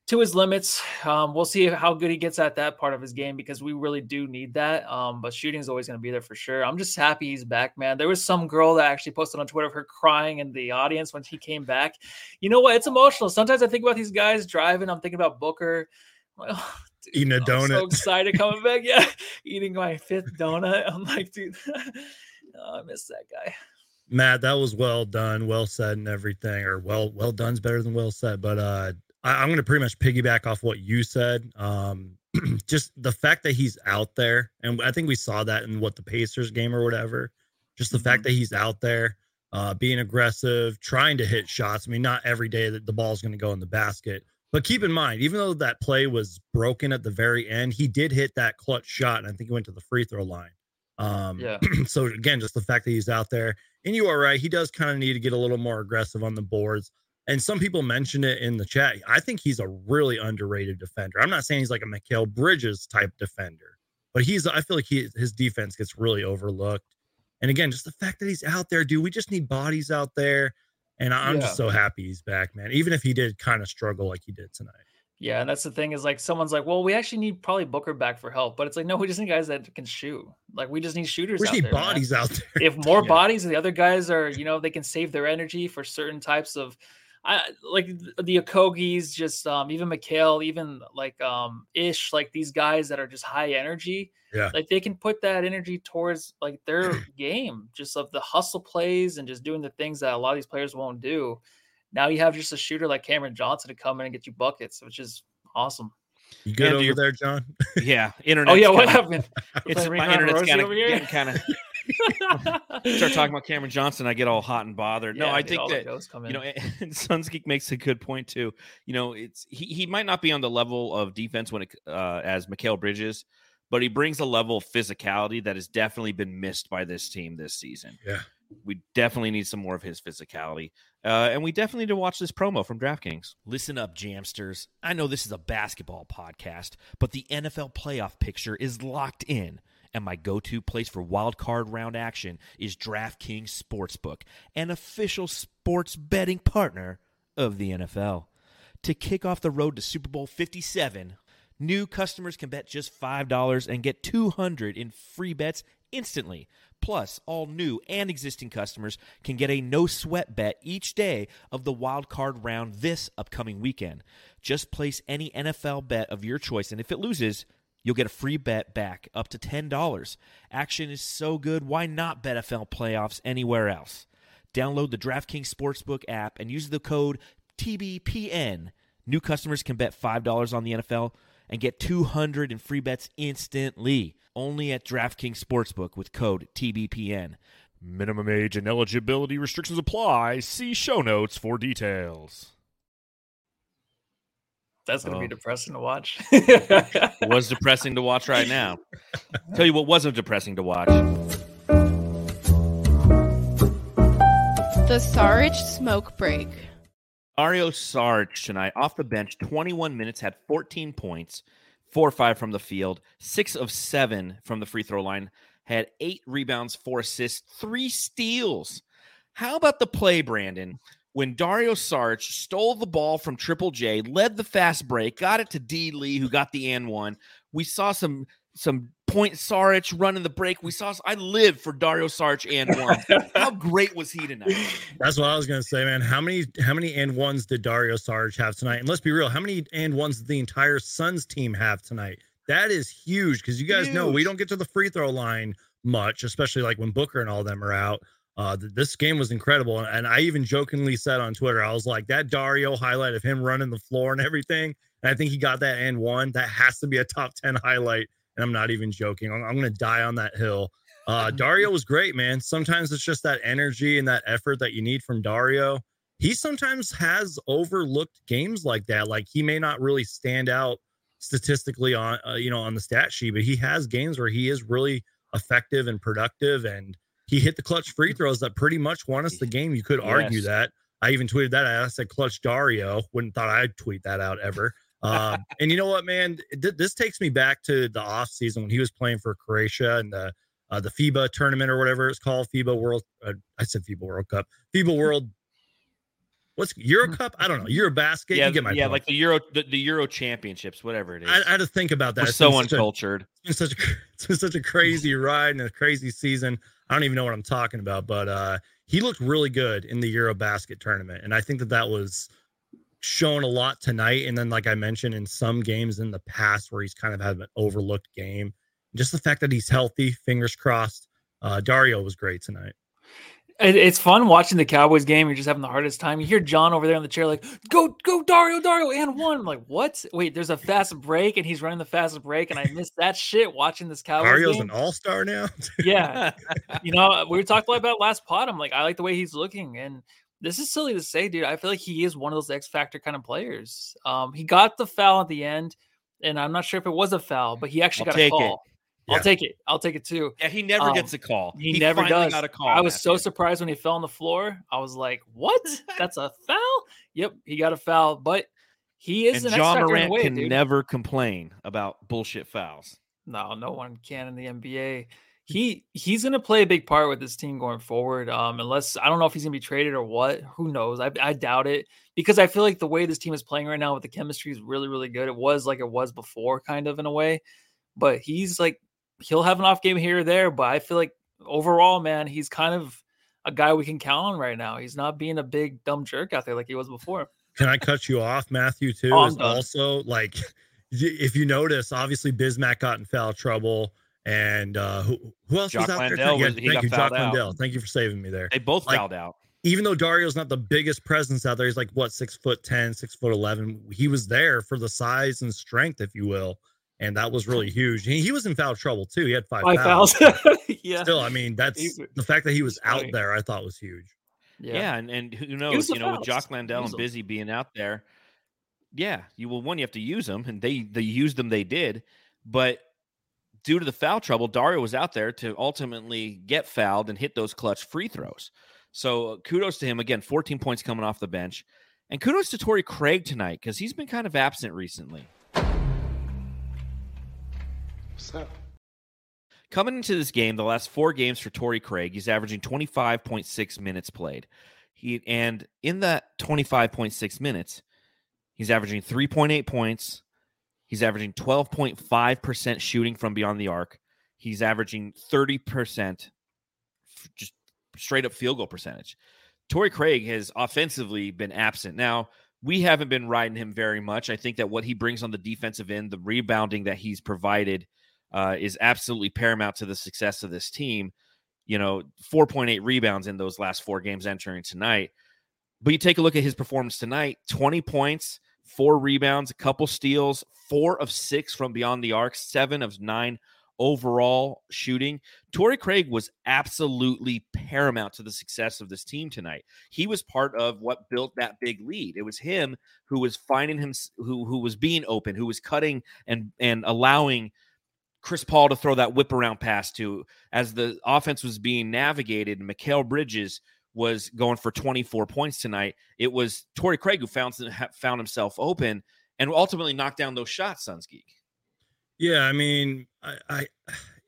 to his limits. Um, we'll see how good he gets at that part of his game because we really do need that. Um, but shooting is always going to be there for sure. I'm just happy he's back, man. There was some girl that actually posted on Twitter of her crying in the audience when he came back. You know what? It's emotional. Sometimes I think about these guys driving. I'm thinking about Booker. Well, (laughs) dude, eating a donut. I'm so excited coming back. (laughs) Yeah, eating my fifth donut. I'm like, dude, (laughs) oh, I miss that guy. Matt, that was well done, well said, and everything. Or well, well done's better than well said. But uh, I, am going to pretty much piggyback off what you said. Um, (clears throat) just the fact that he's out there, and I think we saw that in what the Pacers game or whatever. Just the mm-hmm. fact that he's out there, uh, being aggressive, trying to hit shots. I mean, not every day that the ball's going to go in the basket, but keep in mind, even though that play was broken at the very end, he did hit that clutch shot, and I think he went to the free throw line. Um, yeah. (clears throat) so again, just the fact that he's out there, and you are right, he does kind of need to get a little more aggressive on the boards and some people mentioned it in the chat. I think he's a really underrated defender. I'm not saying he's like a Mikal Bridges type defender, but he's. I feel like he his defense gets really overlooked. And again, just the fact that he's out there, dude. We just need bodies out there, and I'm yeah. just so happy he's back, man. Even if he did kind of struggle like he did tonight. Yeah, and that's the thing is like someone's like, well, we actually need probably Booker back for help, but it's like no, we just need guys that can shoot. Like we just need shooters. We just need there, bodies man. out there. If more (laughs) yeah. bodies the other guys are, you know, they can save their energy for certain types of I like the Okogies, just um, even Mikal, even like um, Ish, like these guys that are just high energy. Yeah, like they can put that energy towards like their (clears throat) game, just of the hustle plays and just doing the things that a lot of these players won't do. Now you have just a shooter like Cameron Johnson to come in and get you buckets, which is awesome. You good and over there, John? Yeah, (laughs) internet. oh yeah, what happened? (laughs) It's my internet's kind of getting kind of (laughs) start talking about Cameron Johnson, I get all hot and bothered. Yeah, no, I think that you know, and Suns Geek makes a good point too. You know, it's he, he might not be on the level of defense when it uh, as Mikal Bridges, but he brings a level of physicality that has definitely been missed by this team this season. Yeah, we definitely need some more of his physicality, uh, and we definitely need to watch this promo from DraftKings. Listen up, Jamsters. I know this is a basketball podcast, but the NFL playoff picture is locked in and my go to place for wild card round action is DraftKings Sportsbook, an official sports betting partner of the NFL. To kick off the road to Super Bowl 57, new customers can bet just $5 and get 200 in free bets instantly. Plus, all new and existing customers can get a no sweat bet each day of the wild card round this upcoming weekend. Just place any NFL bet of your choice, and if it loses, You'll get a free bet back up to $10. Action is so good, why not bet NFL playoffs anywhere else? Download the DraftKings Sportsbook app and use the code TBPN. New customers can bet $5 on the NFL and get 200 in free bets instantly. Only at DraftKings Sportsbook with code TBPN. Minimum age and eligibility restrictions apply. See show notes for details. That's gonna oh. be depressing to watch. (laughs) was depressing to watch right now. Tell you what wasn't depressing to watch. The Sarge smoke break. Dario Saric tonight off the bench, 21 minutes, had 14 points, four or five from the field, six of seven from the free throw line, had eight rebounds, four assists, three steals. How about the play, Brandon? when Dario Saric stole the ball from Triple J, led the fast break, got it to D Lee, who got the and one. We saw some some point Sarge running the break. We saw I live for Dario Saric and one. (laughs) how great was he tonight? That's what I was gonna say, man. How many how many and ones did Dario Saric have tonight? And let's be real, how many and ones did the entire Suns team have tonight? That is huge because you guys huge. know we don't get to the free throw line much, especially like when Booker and all them are out. uh, this game was incredible. And I even jokingly said on Twitter, I was like, that Dario highlight of him running the floor and everything. And I think he got that and one. That has to be a top 10 highlight. And I'm not even joking. I'm, I'm going to die on that hill. (laughs) Uh, Dario was great, man. Sometimes it's just that energy and that effort that you need from Dario. He sometimes has overlooked games like that. Like he may not really stand out statistically on, uh, you know, on the stat sheet, but he has games where he is really effective and productive. And he hit the clutch free throws that pretty much won us the game. You could argue that. I even tweeted that. I said clutch Dario. Wouldn't thought I'd tweet that out ever. Um, and you know what, man? Th- this takes me back to the off season when he was playing for Croatia and the uh, the FIBA tournament or whatever it's called, FIBA World. Uh, I said FIBA World Cup, FIBA World. What's Euro Cup? I don't know. Euro basket. Yeah, yeah, point. like the Euro, the, the, Euro Championships, whatever it is. I, I had to think about that. We're so uncultured. A, it's been such a (laughs) it's been such a crazy ride and a crazy season. I don't even know what I'm talking about, but uh, he looked really good in the Euro basket tournament, and I think that that was shown a lot tonight. And then, like I mentioned, in some games in the past where he's kind of had an overlooked game, just the fact that he's healthy, fingers crossed. Uh, Dario was great tonight it's fun watching the Cowboys game. You're just having the hardest time. You hear John over there on the chair, like, go, go, Dario, Dario, and one. I'm like, what? Wait, there's a fast break, and he's running the fast break, and I missed that shit watching this Cowboys. Dario's game. an all star now. (laughs) yeah. You know, we were talking about last pod. I'm like, I like the way he's looking. And this is silly to say, dude. I feel like he is one of those X Factor kind of players. Um, he got the foul at the end, and I'm not sure if it was a foul, but he actually I'll got a call. It. I'll yeah. take it. I'll take it too. Yeah, he never um, gets a call. He, he never does. Got a call. I was so surprised when he fell on the floor. I was like, "What? (laughs) That's a foul?" Yep, he got a foul, but he is and an Ja Morant way, can dude. never complain about bullshit fouls. No, no one can in the NBA. He he's gonna play a big part with this team going forward. Um, unless I don't know if he's gonna be traded or what. Who knows? I, I doubt it because I feel like the way this team is playing right now with the chemistry is really really good. It was like it was before, kind of in a way. But he's like he'll have an off game here or there, but I feel like overall, man, he's kind of a guy we can count on right now. He's not being a big dumb jerk out there like he was before. Can I cut you off, Matthew? Too oh, is also like if you notice, obviously Bismack got in foul trouble, and uh, who, who else Jock was out Landale there? Was, yeah, thank you, Jock out. Landale. Thank you for saving me there. They both like, fouled out. Even though Dario's not the biggest presence out there, he's like what six foot ten, six foot eleven. He was there for the size and strength, if you will and that was really huge. He, he was in foul trouble too. He had five, five fouls. fouls. (laughs) yeah. Still, I mean, that's He's, the fact that he was out there. I thought was huge. Yeah, yeah and, and who knows? You know, fouls. with Jock Landale and Busy being out there, yeah, you will one you have to use them, and they they used them. They did, but due to the foul trouble, Dario was out there to ultimately get fouled and hit those clutch free throws. So uh, kudos to him again. 14 points coming off the bench, and kudos to Torrey Craig tonight because he's been kind of absent recently. What's up? Coming into this game, the last four games for Torrey Craig, he's averaging 25.6 minutes played. He and in that 25.6 minutes, he's averaging 3.8 points. He's averaging 12.5% shooting from beyond the arc. He's averaging 30% just straight up field goal percentage. Torrey Craig has offensively been absent. Now, we haven't been riding him very much. I think that what he brings on the defensive end, the rebounding that he's provided, uh, is absolutely paramount to the success of this team. You know, 4.8 rebounds in those last four games entering tonight. But you take a look at his performance tonight 20 points, four rebounds, a couple steals, four of six from beyond the arc, seven of nine overall shooting. Torrey Craig was absolutely paramount to the success of this team tonight. He was part of what built that big lead. It was him who was finding him who who was being open, who was cutting and and allowing Chris Paul to throw that whip around pass to as the offense was being navigated. Mikal Bridges was going for 24 points tonight. It was Torrey Craig who found found himself open and ultimately knocked down those shots. Suns geek. Yeah, I mean, I, I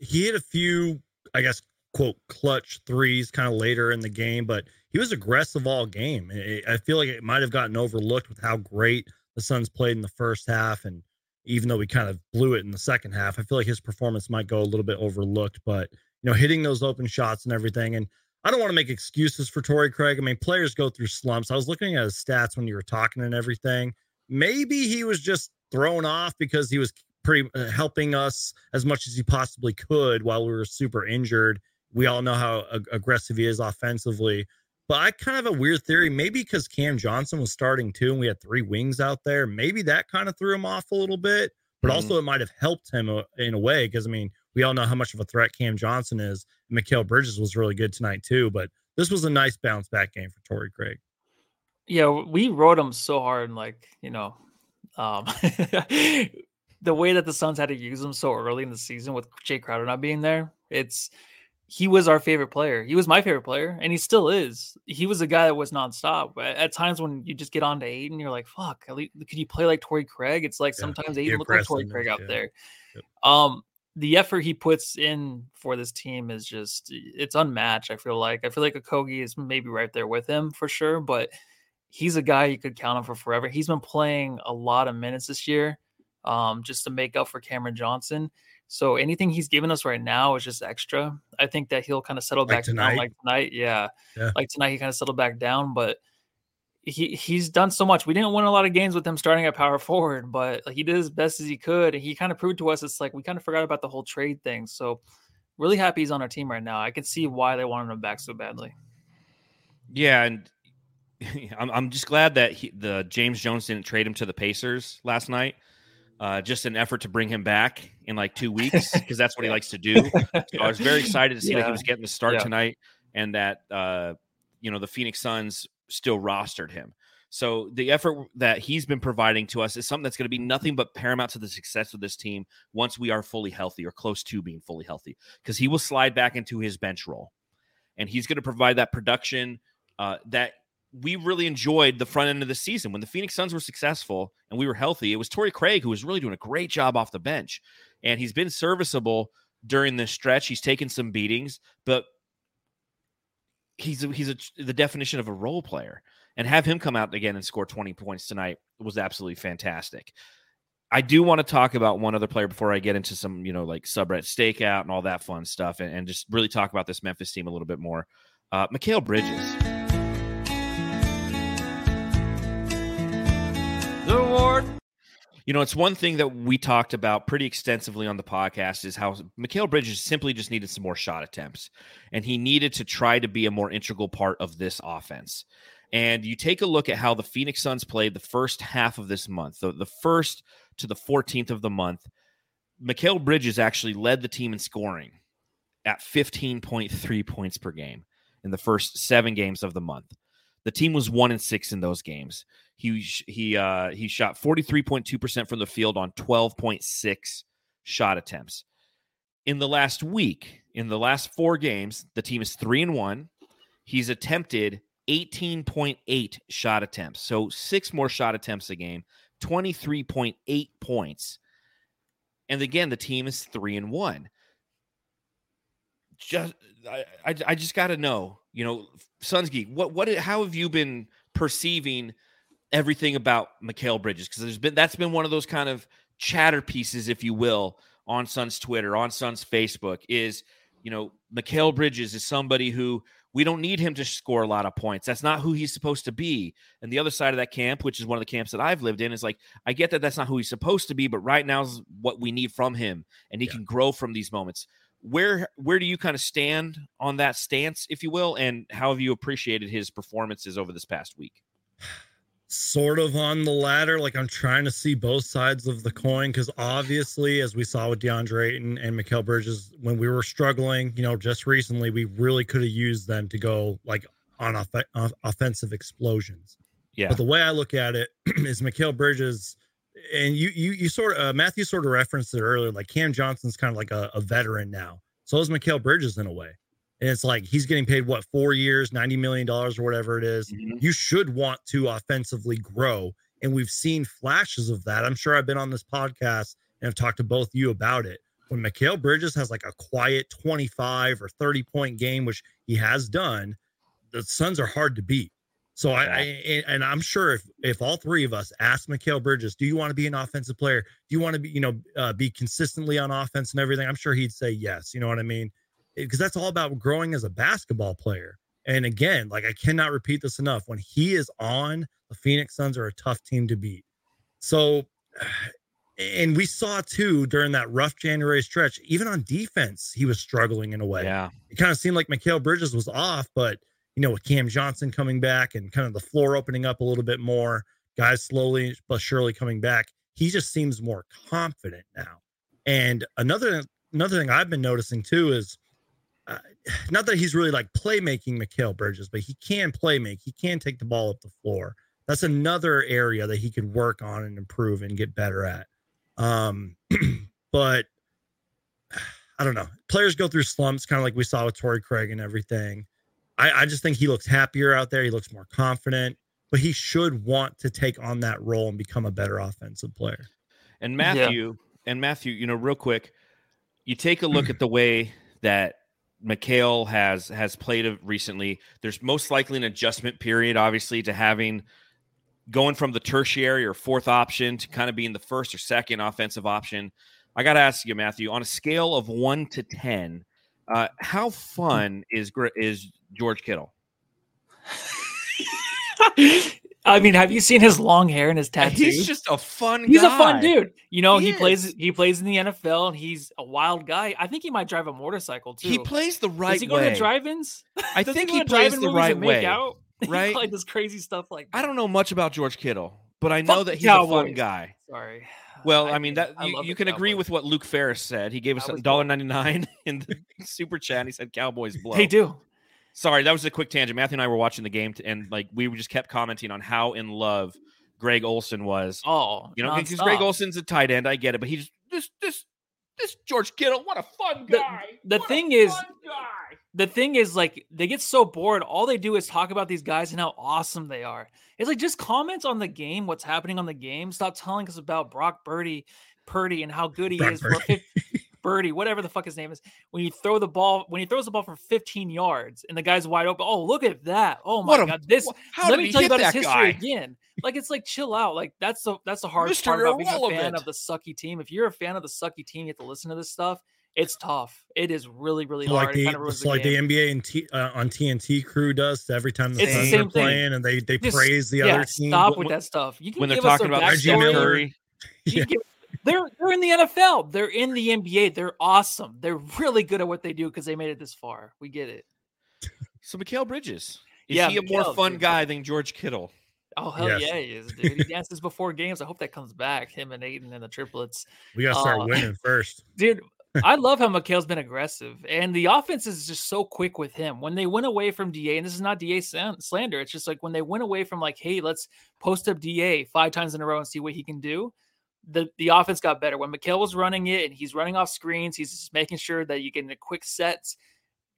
he had a few, I guess, quote clutch threes kind of later in the game, but he was aggressive all game. I feel like it might have gotten overlooked with how great the Suns played in the first half and even though we kind of blew it in the second half. I feel like his performance might go a little bit overlooked, but you know, hitting those open shots and everything. And I don't want to make excuses for Torrey Craig. I mean, players go through slumps. I was looking at his stats when you were talking and everything. Maybe he was just thrown off because he was pretty uh, helping us as much as he possibly could while we were super injured we all know how ag- aggressive he is offensively. But I kind of have a weird theory, maybe because Cam Johnson was starting too, and we had three wings out there. Maybe that kind of threw him off a little bit, but mm-hmm. also it might have helped him uh, in a way because I mean, we all know how much of a threat Cam Johnson is. Mikal Bridges was really good tonight too, but this was a nice bounce back game for Torrey Craig. Yeah, we rode him so hard, and like you know, um, (laughs) the way that the Suns had to use him so early in the season with Jae Crowder not being there. It's he was our favorite player. He was my favorite player, and he still is. He was a guy that was nonstop. At times when you just get on to Ayton, you're like, "Fuck, could you play like Torrey Craig?" It's like yeah, sometimes Ayton look like Torrey Craig out yeah. there. Yep. Um, the effort he puts in for this team is just it's unmatched. I feel like I feel like Okogie is maybe right there with him for sure, but he's a guy you could count on for forever. He's been playing a lot of minutes this year, um, just to make up for Cameron Johnson. So anything he's giving us right now is just extra. I think that he'll kind of settle like back tonight. down like tonight. Yeah. yeah. Like tonight he kind of settled back down, but he he's done so much. We didn't win a lot of games with him starting at power forward, but he did as best as he could. And he kind of proved to us it's like we kind of forgot about the whole trade thing. So really happy he's on our team right now. I can see why they wanted him back so badly. Yeah, and (laughs) I'm I'm just glad that he, the James Jones didn't trade him to the Pacers last night. Uh, just an effort to bring him back in like two weeks because that's what he likes to do. (laughs) So I was very excited to see yeah. that he was getting the start yeah. tonight and that uh, you know the Phoenix Suns still rostered him. So the effort that he's been providing to us is something that's going to be nothing but paramount to the success of this team once we are fully healthy or close to being fully healthy, because he will slide back into his bench role, and he's going to provide that production uh, that we really enjoyed the front end of the season when the Phoenix Suns were successful and we were healthy. It was Torrey Craig who was really doing a great job off the bench, and he's been serviceable during this stretch. He's taken some beatings, but he's a, he's a, the definition of a role player, and have him come out again and score 20 points tonight was absolutely fantastic. I do want to talk about one other player before I get into some, you know, like subreddit stakeout and all that fun stuff, and, and just really talk about this Memphis team a little bit more. Uh, Mikal Bridges. You know, it's one thing that we talked about pretty extensively on the podcast is how Mikal Bridges simply just needed some more shot attempts, and he needed to try to be a more integral part of this offense. And you take a look at how the Phoenix Suns played the first half of this month, the, first to the 14th of the month. Mikal Bridges actually led the team in scoring at 15.3 points per game in the first seven games of the month. The team was one and six in those games. He he uh, he shot forty three point two percent from the field on twelve point six shot attempts. In the last week, in the last four games, the team is three and one. He's attempted eighteen point eight shot attempts, so six more shot attempts a game, twenty three point eight points. And again, the team is three and one. Just I, I, I just got to know you know, Suns Geek, what what how have you been perceiving everything about Mikal Bridges? Because there's been that's been one of those kind of chatter pieces, if you will, on Suns Twitter, on Suns Facebook, is you know, Mikal Bridges is somebody who we don't need him to score a lot of points. That's not who he's supposed to be. And the other side of that camp, which is one of the camps that I've lived in, is like, I get that that's not who he's supposed to be, but right now is what we need from him. And he yeah. can grow from these moments where where do you kind of stand on that stance, if you will, and how have you appreciated his performances over this past week? Sort of on the ladder, like I'm trying to see both sides of the coin because obviously, as we saw with DeAndre Ayton and Mikal Bridges, when we were struggling, you know, just recently, we really could have used them to go like on off- offensive explosions. Yeah. But the way I look at it (clears throat) is Mikal Bridges and you you you sort of uh, Matthew sort of referenced it earlier. Like Cam Johnson's kind of like a, a veteran now. So is Mikal Bridges in a way. And it's like he's getting paid what four years, ninety million dollars or whatever it is. Mm-hmm. You should want to offensively grow, and we've seen flashes of that. I'm sure I've been on this podcast and I've talked to both you about it. When Mikal Bridges has like a quiet 25 or 30 point game, which he has done, the Suns are hard to beat. So I, I, and I'm sure if if all three of us ask Mikal Bridges, do you want to be an offensive player? Do you want to be, you know, uh, be consistently on offense and everything? I'm sure he'd say yes. You know what I mean? Because that's all about growing as a basketball player. And again, like I cannot repeat this enough. When he is on, the Phoenix Suns are a tough team to beat. So (sighs) and we saw too during that rough January stretch, even on defense, he was struggling in a way. Yeah. It kind of seemed like Mikal Bridges was off, but you know, with Cam Johnson coming back and kind of the floor opening up a little bit more, guys slowly but surely coming back, he just seems more confident now. And another another thing I've been noticing too is uh, (sighs) not that he's really like playmaking Mikal Bridges, but he can play make. He can take the ball up the floor. That's another area that he could work on and improve and get better at. Um, (clears throat) but (sighs) I don't know. Players go through slumps, kind of like we saw with Torrey Craig and everything. I, I just think he looks happier out there. He looks more confident, but he should want to take on that role and become a better offensive player. And Matthew, yeah. and Matthew, you know, real quick, you take a look (clears throat) at the way that Mikal has has played recently. There's most likely an adjustment period, obviously, to having going from the tertiary or fourth option to kind of being the first or second offensive option. I got to ask you, Matthew, on a scale of one to ten, uh, how fun is is George Kittle? (laughs) I mean, have you seen his long hair and his tattoos? He's just a fun. He's guy. a fun dude. You know, he, he plays. He plays in the NFL, and he's a wild guy. I think he might drive a motorcycle too. He plays the right (laughs) Does he go way. to drive-ins? I think he, he plays the right way. Out? (laughs) Right, like this crazy stuff. Like I don't know much about George Kittle, but I know Fuck that he's Cowboys. a fun guy. Sorry. Well, I, I mean that I you, you can agree with what Luke Ferris said. He gave us a dollar ninety nine (laughs) in the super chat. He said Cowboys blow. They do. Sorry, that was a quick tangent. Matthew and I were watching the game, and like we just kept commenting on how in love Greg Olsen was. Oh, you know, because Greg Olsen's a tight end. I get it, but he's this this this George Kittle. What a fun guy. The, the what thing is, guy. the thing is, like they get so bored. All they do is talk about these guys and how awesome they are. It's like just comment on the game, what's happening on the game. Stop telling us about Brock Birdie, Purdy, and how good he Brock is. For 50, Birdie, whatever the fuck his name is, when you throw the ball, when he throws the ball for 15 yards and the guy's wide open. Oh, look at that! Oh my What a- god, this. how let me tell you about his history guy? again. Like it's like chill out. Like that's the that's the hard Mr. part about being a fan of the sucky team. If you're a fan of the sucky team, you have to listen to this stuff. It's tough. It is really really So hard. like It the kinda like game. the NBA and T, uh, on TNT crew does every time the It's Suns same are thing. playing and they they Just- praise the yeah, other team. Stop When- with that stuff. You can When they're give us talking their about Reggie Miller. Curry, You Yeah. give- they're they're in the NFL. They're in the NBA. They're awesome. They're really good at what they do because they made it this far. We get it. so Mikal Bridges. Is Yeah, he a more fun dude. guy than George Kittle? Oh hell Yes. yeah, he is, dude. He dances before games. I hope that comes back. Him and Ayton and the triplets. we gotta start Uh, winning first. (laughs) dude i love how Mikal's been aggressive and the offense is just so quick with him when they went away from da and this is not da slander it's just like when they went away from like hey let's post up da five times in a row and see what he can do the the offense got better when Mikal was running it and he's running off screens he's just making sure that you get the quick sets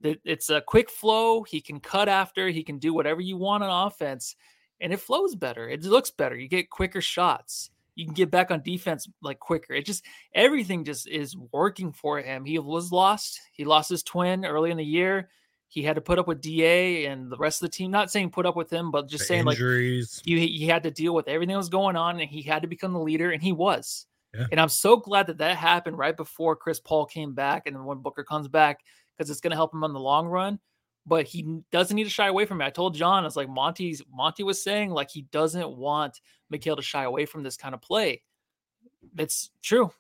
that it's a quick flow he can cut after he can do whatever you want on offense and it flows better it looks better you get quicker shots you can get back on defense like quicker. It just everything just is working for him. He was lost. He lost his twin early in the year. He had to put up with Da and the rest of the team. Not saying put up with him, but just The saying like you he had to deal with everything that was going on, and he had to become the leader, and he was. Yeah. And I'm so glad that that happened right before Chris Paul came back, and then when Booker comes back, because it's going to help him on the long run. But he doesn't need to shy away from it. I told John, I was like Monty's Monty was saying, like he doesn't want Mikal to shy away from this kind of play. It's true.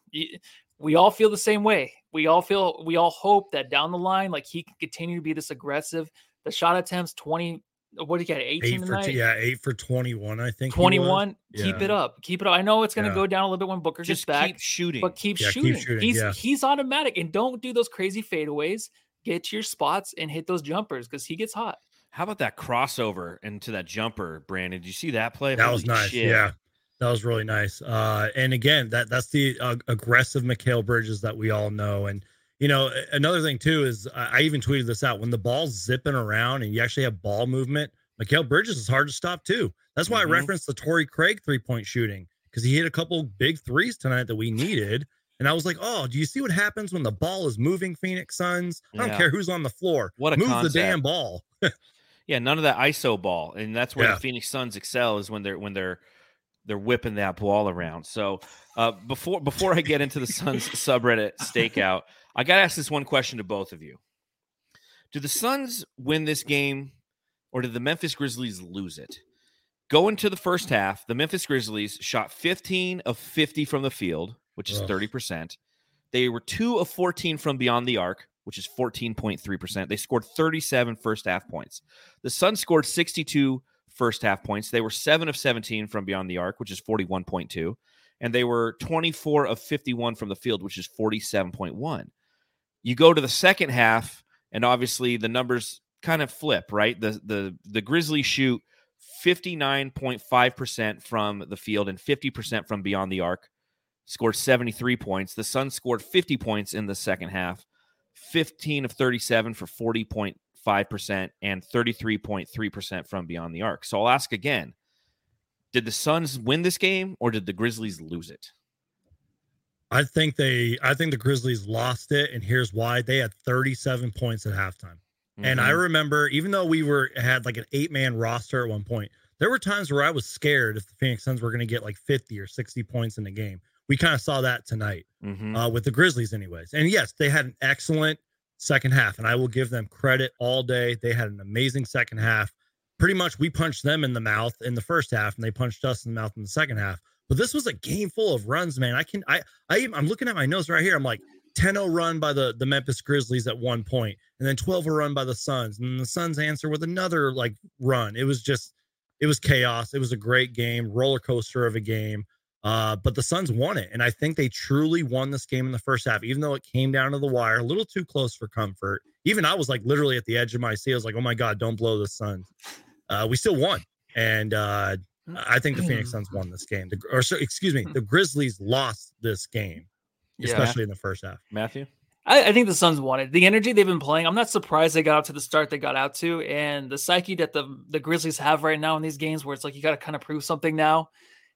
Y- We all feel the same way. We all feel we all hope that down the line, like he can continue to be this aggressive. The shot attempts 20, what did he get? 18 Eight for tonight? t- yeah, eight for twenty one. I think he was. 21 keep Yeah. it up keep it up i know it's going to Yeah. go down a little bit when booker Just gets back keep shooting. but keep Yeah, keep shooting, shooting, he's yeah. he's automatic and don't do those crazy fadeaways get to your spots and hit those jumpers because he gets hot How about that crossover into that jumper, Brandon? Did you see that play? That was nice. shit. Yeah, that was really nice. Uh, and again, that that's the uh, aggressive Mikal Bridges that we all know. And you know, another thing too is I I even tweeted this out when the ball's zipping around and you actually have ball movement. Mikal Bridges is hard to stop too. That's why Mhm. I referenced the Torrey Craig three point shooting because he hit a couple big threes tonight that we needed. And I was like, oh, do you see what happens when the ball is moving, Phoenix Suns? I don't Yeah. care who's on the floor. What a Move concept. the damn ball. (laughs) Yeah, none of that ISO ball, and that's where Yeah. the Phoenix Suns excel is when they're when they're they're whipping that ball around. So uh, before before I get into the Suns (laughs) subreddit stakeout, I got to ask this one question to both of you: Do the Suns win this game, or did the Memphis Grizzlies lose it? Going to the first half, the Memphis Grizzlies shot 15 of 50 from the field, which is 30%. They were 2 of 14 from beyond the arc, which is 14.3%. They scored 37 first half points. The Suns scored 62 first half points. They were 7 of 17 from beyond the arc, which is 41.2, and they were 24 of 51 from the field, which is 47.1. You go to the second half and obviously the numbers kind of flip, right? The the the Grizzlies shoot 59.5% from the field and 50% from beyond the arc. Scored 73 points. The Suns scored 50 points in the second half. 15 of 37 for 40.5% and 33.3% from beyond the arc. So I'll ask again. Did the Suns win this game or did the Grizzlies lose it? I think they I think the Grizzlies lost it, and here's why. They had 37 points at halftime. And I Mhm. remember, even though we were had like an eight man roster at one point, there were times where I was scared if the Phoenix Suns were going to get like 50 or 60 points in the game. We kind of saw that tonight Mhm. uh, with the Grizzlies, anyways. And yes, they had an excellent second half, and I will give them credit all day. They had an amazing second half. Pretty much, we punched them in the mouth in the first half, and they punched us in the mouth in the second half. But this was a game full of runs, man. I can, I, I I'm looking at my notes right here. I'm like 10-0 run by the the Memphis Grizzlies at one point, and then 12 0 run by the Suns, and the Suns answer with another like run. It was just, it was chaos. It was a great game, roller coaster of a game. Uh, but the Suns won it, and I think they truly won this game in the first half, even though it came down to the wire, a little too close for comfort. Even I was like literally at the edge of my seat. I was like, "Oh my god, don't blow the Suns." Uh, we still won, and uh, I think the Phoenix Suns won this game. The, or so, excuse me, the Grizzlies lost this game, Yeah. especially in the first half. Matthew? I, I think the Suns won it. The energy they've been playing, I'm not surprised they got up to the start they got out to, and the psyche that the the Grizzlies have right now in these games, where it's like you got to kind of prove something now,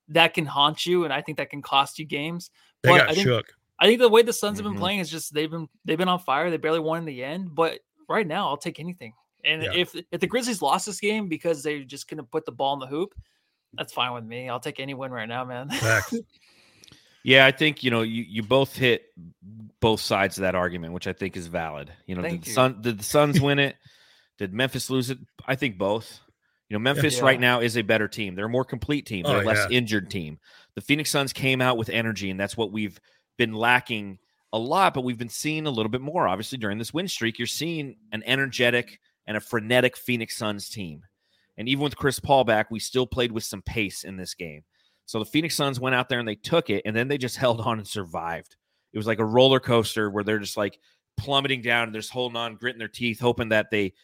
that can haunt you, and I think that can cost you games. They But got I think, shook. I think the way the Suns have Mhm. been playing is just they've been they've been on fire. They barely won in the end, but right now I'll take anything. And Yeah. if if the Grizzlies lost this game because they just couldn't put the ball in the hoop, that's fine with me. I'll take any win right now, man. (laughs) Yeah, I think you know you, you both hit both sides of that argument, which I think is valid. You know, Thank did the you. Sun did the Suns (laughs) win it? Did Memphis lose it? I think both. You know, Memphis Yeah. right now is a better team. They're a more complete team. They're Oh, a less yeah. injured team. The Phoenix Suns came out with energy, and that's what we've been lacking a lot. But we've been seeing a little bit more. Obviously, during this win streak, you're seeing an energetic and a frenetic Phoenix Suns team. And even with Chris Paul back, we still played with some pace in this game. So the Phoenix Suns went out there and they took it, and then they just (laughs) held on and survived. It was like a roller coaster where they're just like plummeting down and they're just holding on, gritting their teeth, hoping that they,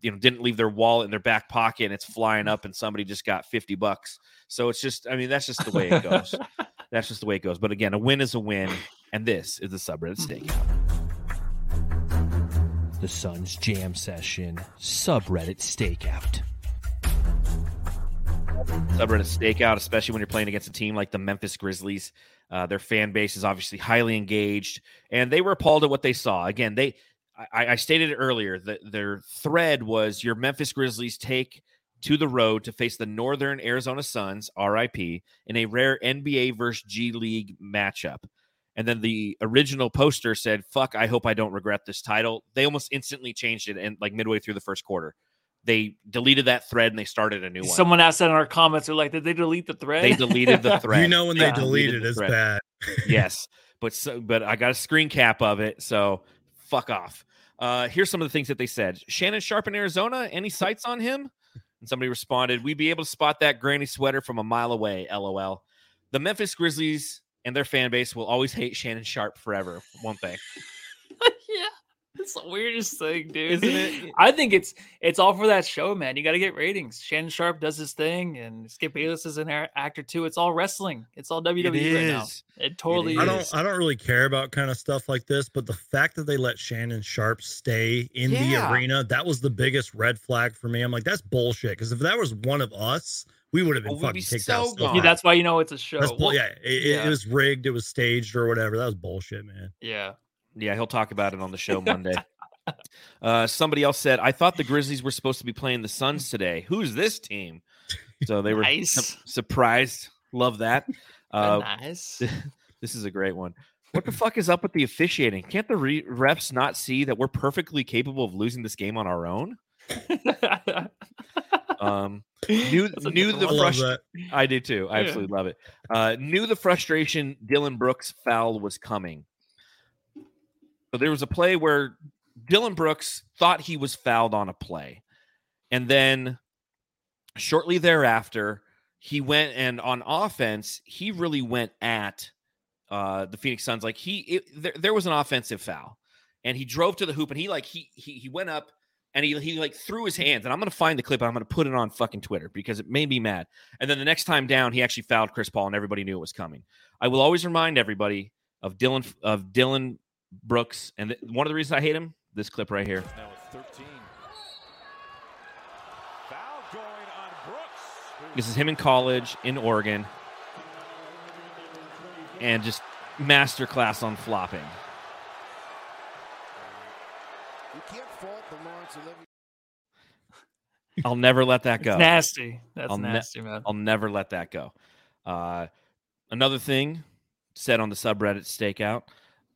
you know, didn't leave their wallet in their back pocket and it's flying up and somebody just got 50 bucks. So it's just, I mean, that's just the way it goes. (laughs) that's just the way it goes. But again, a win is a win. And this is the subreddit stakeout. The Suns Jam Session subreddit stakeout. Subreddit stakeout, especially when you're playing against a team like the Memphis Grizzlies. Uh, their fan base is obviously highly engaged, and they were appalled at what they saw. Again, they I, I stated it earlier that their thread was your Memphis Grizzlies take to the road to face the Northern Arizona Suns, RIP, in a rare NBA versus G League matchup. And then the original poster said, "Fuck, I hope I don't regret this title." They almost instantly changed it, and like midway through the first quarter, they deleted that thread and they started a new one. Someone asked that in our comments. They're like, did they delete the thread? They deleted the (laughs) thread. You know when they delete Deleted it, the it's thread. bad. (laughs) yes, but so, but I got a screen cap of it, so fuck off. Uh, here's some of the things that they said. Shannon Sharpe in Arizona. Any sights on him? And somebody responded, "We'd be able to spot that granny sweater from a mile away." LOL. The Memphis Grizzlies and their fan base will always hate Shannon Sharpe forever, won't they? Yeah. It's the weirdest thing, dude. Isn't it? (laughs) I think it's it's all for that show, man. You got to get ratings. Shannon Sharpe does his thing, and Skip Bayless is an actor too. It's all wrestling. It's all WWE right now. It totally I don't I don't really care about kind of stuff like this, but the fact that they let Shannon Sharpe stay in Yeah. the arena, that was the biggest red flag for me. I'm like, that's bullshit. Because if that was one of us, we would have been Oh, fucking be kicked so out. gone. Yeah, that's why you know it's a show. That's bull- Well, yeah, it, it- yeah. it was rigged, it was staged or whatever. That was bullshit, man. yeah. Yeah, he'll talk about it on the show (laughs) Monday. uh, somebody else said, "I thought the Grizzlies were supposed to be playing the Suns today. Who's this team?" So they were su- surprised. Love that. (laughs) Uh, nice. (laughs) This is a great one. What the fuck is up with the officiating? Can't the re- refs not see that we're perfectly capable of losing this game on our own? Um, knew knew the frustration. I do too. I yeah. absolutely love it. Uh, knew the frustration. Dillon Brooks foul was coming. So there was a play where Dillon Brooks thought he was fouled on a play, and then shortly thereafter, he went and on offense, he really went at uh, the Phoenix Suns. Like he, it, there, there was an offensive foul, and he drove to the hoop, and he like he he he went up and he he like threw his hands. And I'm gonna find the clip. And I'm gonna put it on fucking Twitter because it made me mad. And then the next time down, he actually fouled Chris Paul, and everybody knew it was coming. I will always remind everybody of Dillon of Dillon Brooks, and th- one of the reasons I hate him, this clip right here. Now 13. Foul going on Brooks. This is him in college in Oregon, and just masterclass on flopping. I'll never let that go. It's nasty. That's I'll nasty, ne- man. I'll never let that go. Uh, another thing said on the subreddit stakeout.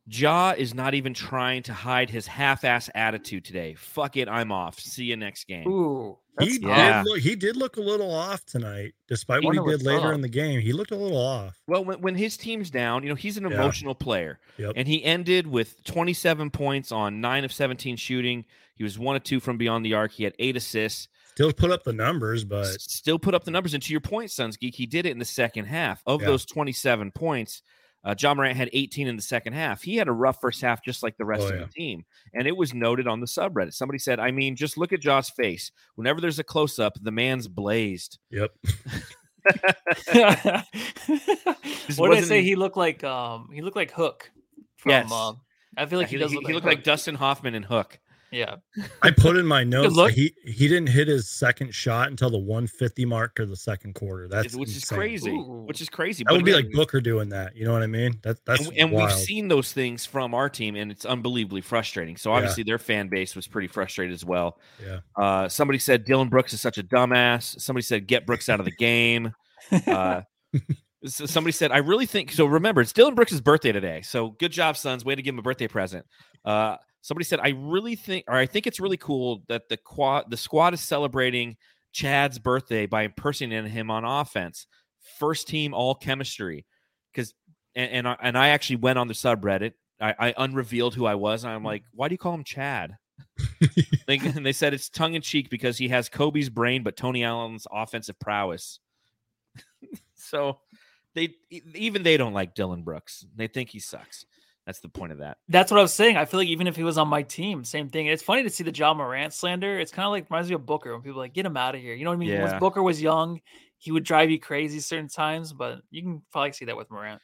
Ja is not even trying to hide his half-ass attitude today. Fuck it, I'm off. See you next game. Ooh, he yeah. did look, he did look a little off tonight, despite what he did later up. in the game. He looked a little off. Well, when, when his team's down, you know he's an yeah. emotional player, yep. and he ended with 27 points on nine of 17 shooting. He was one of two from beyond the arc. He had eight assists. Still put up the numbers, but still put up the numbers. And to your point, Suns Geek, he did it in the second half. Of yeah. those 27 points, uh, Ja Morant had 18 in the second half. He had a rough first half, just like the rest oh, of yeah. the team. And it was noted on the subreddit. Somebody said, I mean, just look at Ja's face. Whenever there's a close up, the man's blazed. Yep. (laughs) (laughs) what did I say? He looked like um he looked like Hook from yes. um I feel like he, he, does. He, look, he like, looked like Dustin Hoffman and Hook. Yeah. I put in my (laughs) notes that he he didn't hit his second shot until the 150 mark of the second quarter. That's which insane. is crazy. Ooh. Which is crazy. That would be like Booker doing that. You know what I mean? That, that's and, and we've seen those things from our team, and it's unbelievably frustrating. So obviously yeah. their fan base was pretty frustrated as well. Yeah. Uh, somebody said Dillon Brooks is such a dumbass. Somebody said get Brooks out of the game. Uh, (laughs) so somebody said, I really think so. Remember, it's Dillon Brooks' birthday today. So good job, Suns. Way to give him a birthday present. Uh, somebody said, I really think, or I think it's really cool that the quad, the squad is celebrating Chad's birthday by impersonating him on offense. First team all chemistry. Because, and, and I, and I actually went on the subreddit. I, I unrevealed who I was. And I'm mm. like, why do you call him Chad? (laughs) they, (laughs) and they said it's tongue in cheek because he has Kobe's brain, but Tony Allen's offensive prowess. (laughs) so they even they don't like Dillon Brooks. They think he sucks. That's the point of that. That's what I was saying. I feel like even if he was on my team, same thing. It's funny to see the Ja Morant slander. It's kind of like reminds me of Booker when people like get him out of here. You know what I mean? Yeah. When Booker was young, he would drive you crazy certain times, but you can probably see that with Morant.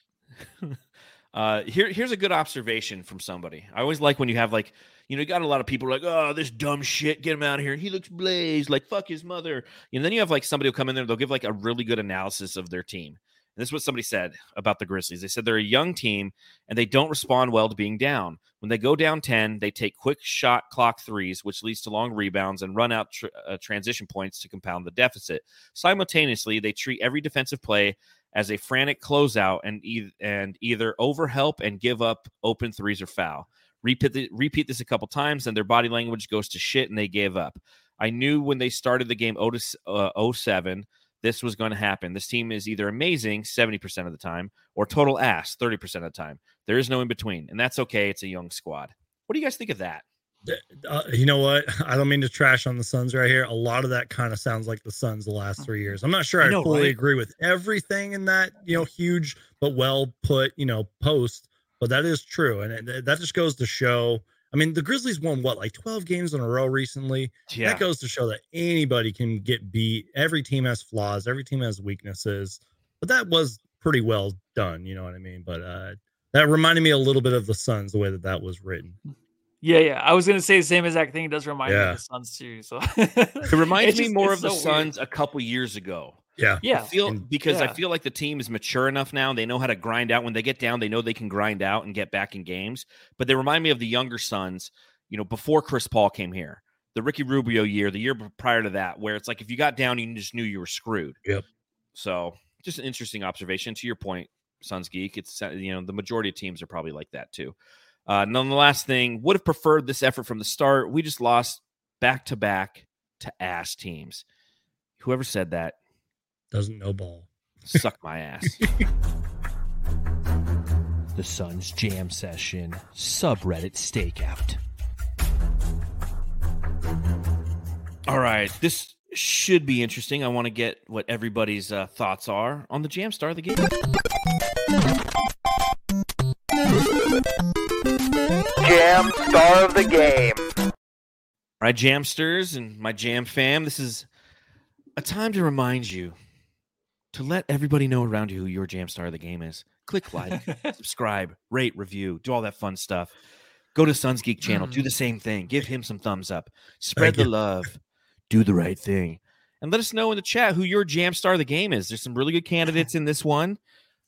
(laughs) uh, here, here's a good observation from somebody. I always like when you have like, you know, you got a lot of people like, oh, this dumb shit, get him out of here. He looks blazed, like fuck his mother. And then you have like somebody who come in there, they'll give like a really good analysis of their team. And this is what somebody said about the Grizzlies. They said they're a young team and they don't respond well to being down. When they go down 10, they take quick shot clock threes, which leads to long rebounds and run out tr- uh, transition points to compound the deficit. Simultaneously, they treat every defensive play as a frantic closeout and, e- and either overhelp and give up open threes or foul. Repeat, the, repeat this a couple times, and their body language goes to shit and they give up. I knew when they started the game 0 to, uh, 07 this was going to happen. This team is either amazing 70% of the time or total ass 30% of the time. There is no in between, and that's okay. It's a young squad. What do you guys think of that? Uh, you know what? (laughs) I don't mean to trash on the Suns right here. A lot of that kind of sounds like the Suns the last three years. I'm not sure I, I know, fully right? agree with everything in that, you know, huge but well put, you know, post, but that is true. And that just goes to show I mean, the Grizzlies won what, like 12 games in a row recently? Yeah. That goes to show that anybody can get beat. Every team has flaws, every team has weaknesses. But that was pretty well done, you know what I mean? But uh that reminded me a little bit of the Suns, the way that that was written. Yeah, yeah. I was gonna say the same exact thing. It does remind yeah. me of the Suns too. So it reminds (laughs) me more of so the Suns a couple years ago. Yeah. Yeah. I feel because yeah. I feel like the team is mature enough now. They know how to grind out. When they get down, they know they can grind out and get back in games. But they remind me of the younger Suns, you know, before Chris Paul came here. The Ricky Rubio year, the year prior to that, where it's like if you got down, you just knew you were screwed. Yep. So just an interesting observation. To your point, Suns Geek, it's uh, you know, the majority of teams are probably like that too. Uh, and then the last thing, would have preferred this effort from the start. We just lost back to back to ass teams Whoever said that doesn't know ball. Suck my ass. (laughs) the Suns Jam Session subreddit stakeout. All right, this should be interesting. I want to get what everybody's uh, thoughts are on the Jam Star of the game. Jam Star of the game. All right, Jamsters and my Jam fam, this is a time to remind you to let everybody know around you who your Jam Star of the game is. Click like, (laughs) subscribe, rate, review, do all that fun stuff. Go to Suns Geek channel, do the mm. same thing. Give him some thumbs up. Spread Thank the you. love. Do the right thing. And let us know in the chat who your Jam Star of the game is. There's some really good candidates in this one.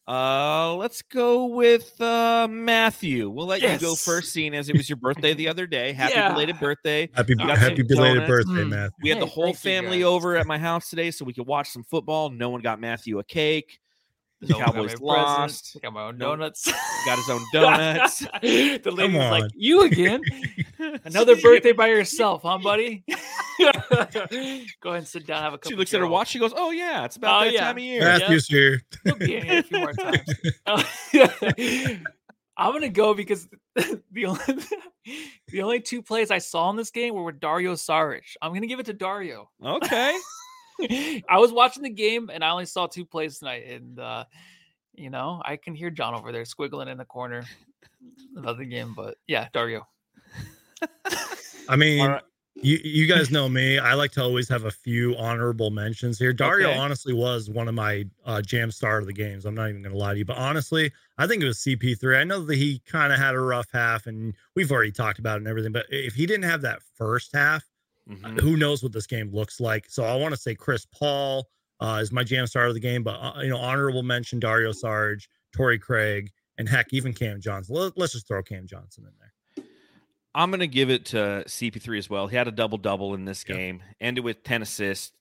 Uh, let's go with uh Matthew. We'll let you go first, seeing as it was your birthday the other day. Happy Yeah. belated birthday. Happy happy belated donuts? birthday, Mm. Matt. We had the whole thank family over at my house today so we could watch some football. No one got Matthew a cake. The No got Cowboys lost. I got my own No- donuts. Got his own (laughs) donuts. the lady's like, "You again? (laughs) Another birthday by (laughs) yourself, huh, buddy?" Go ahead and sit down. Have a cup. She of looks at her watch. She goes, "Oh yeah, it's about Oh, that yeah. time of year." Yeah. Matthew's here. He'll be in here a few more times. I'm gonna go because the only the only two plays I saw in this game were with Dario Saric. I'm gonna give it to Dario. Okay. (laughs) I was watching the game and I only saw two plays tonight, and uh, you know I can hear John over there squiggling in the corner about the game. But yeah, Dario. I mean, All right. you you (laughs) guys know me. I like to always have a few honorable mentions here. Dario Okay. honestly was one of my uh, jam star of the games. I'm not even gonna lie to you, but honestly, I think it was CP3. I know that he kind of had a rough half, and we've already talked about it and everything. But if he didn't have that first half, Mhm. who knows what this game looks like? So I want to say Chris Paul uh, is my jam star of the game, but uh, you know, honorable mention Dario Saric, Torrey Craig, and heck, even Cam Johnson. Let, let's just throw Cam Johnson in there. I'm gonna give it to CP3 as well. He had a double double in this Yep. game. Ended with 10 assists.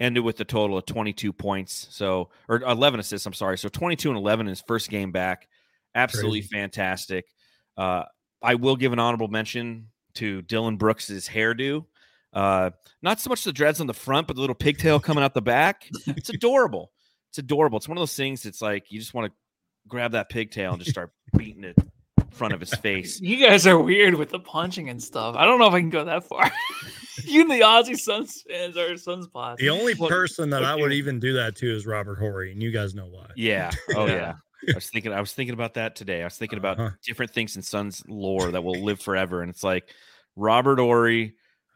Ended with a total of 22 points. So or 11 assists. I'm sorry. So 22 and 11 in his first game back. Absolutely Crazy. fantastic. Uh, I will give an honorable mention to Dillon Brooks's hairdo. Uh, not so much the dreads on the front, but the little pigtail coming out the back. It's (laughs) adorable. It's adorable. It's one of those things. It's like you just want to grab that pigtail and just start (laughs) beating it in front of his face. You guys are weird with the punching and stuff. I don't know if I can go that far. (laughs) you and the Aussie Suns fans are Suns pod. The only Well, person that I would even do that to is Robert Horry, and you guys know why. Yeah. Oh Yeah. yeah. I was thinking I was thinking about that today. I was thinking about Uh-huh. different things in Suns lore that will live forever. And it's like Robert Horry,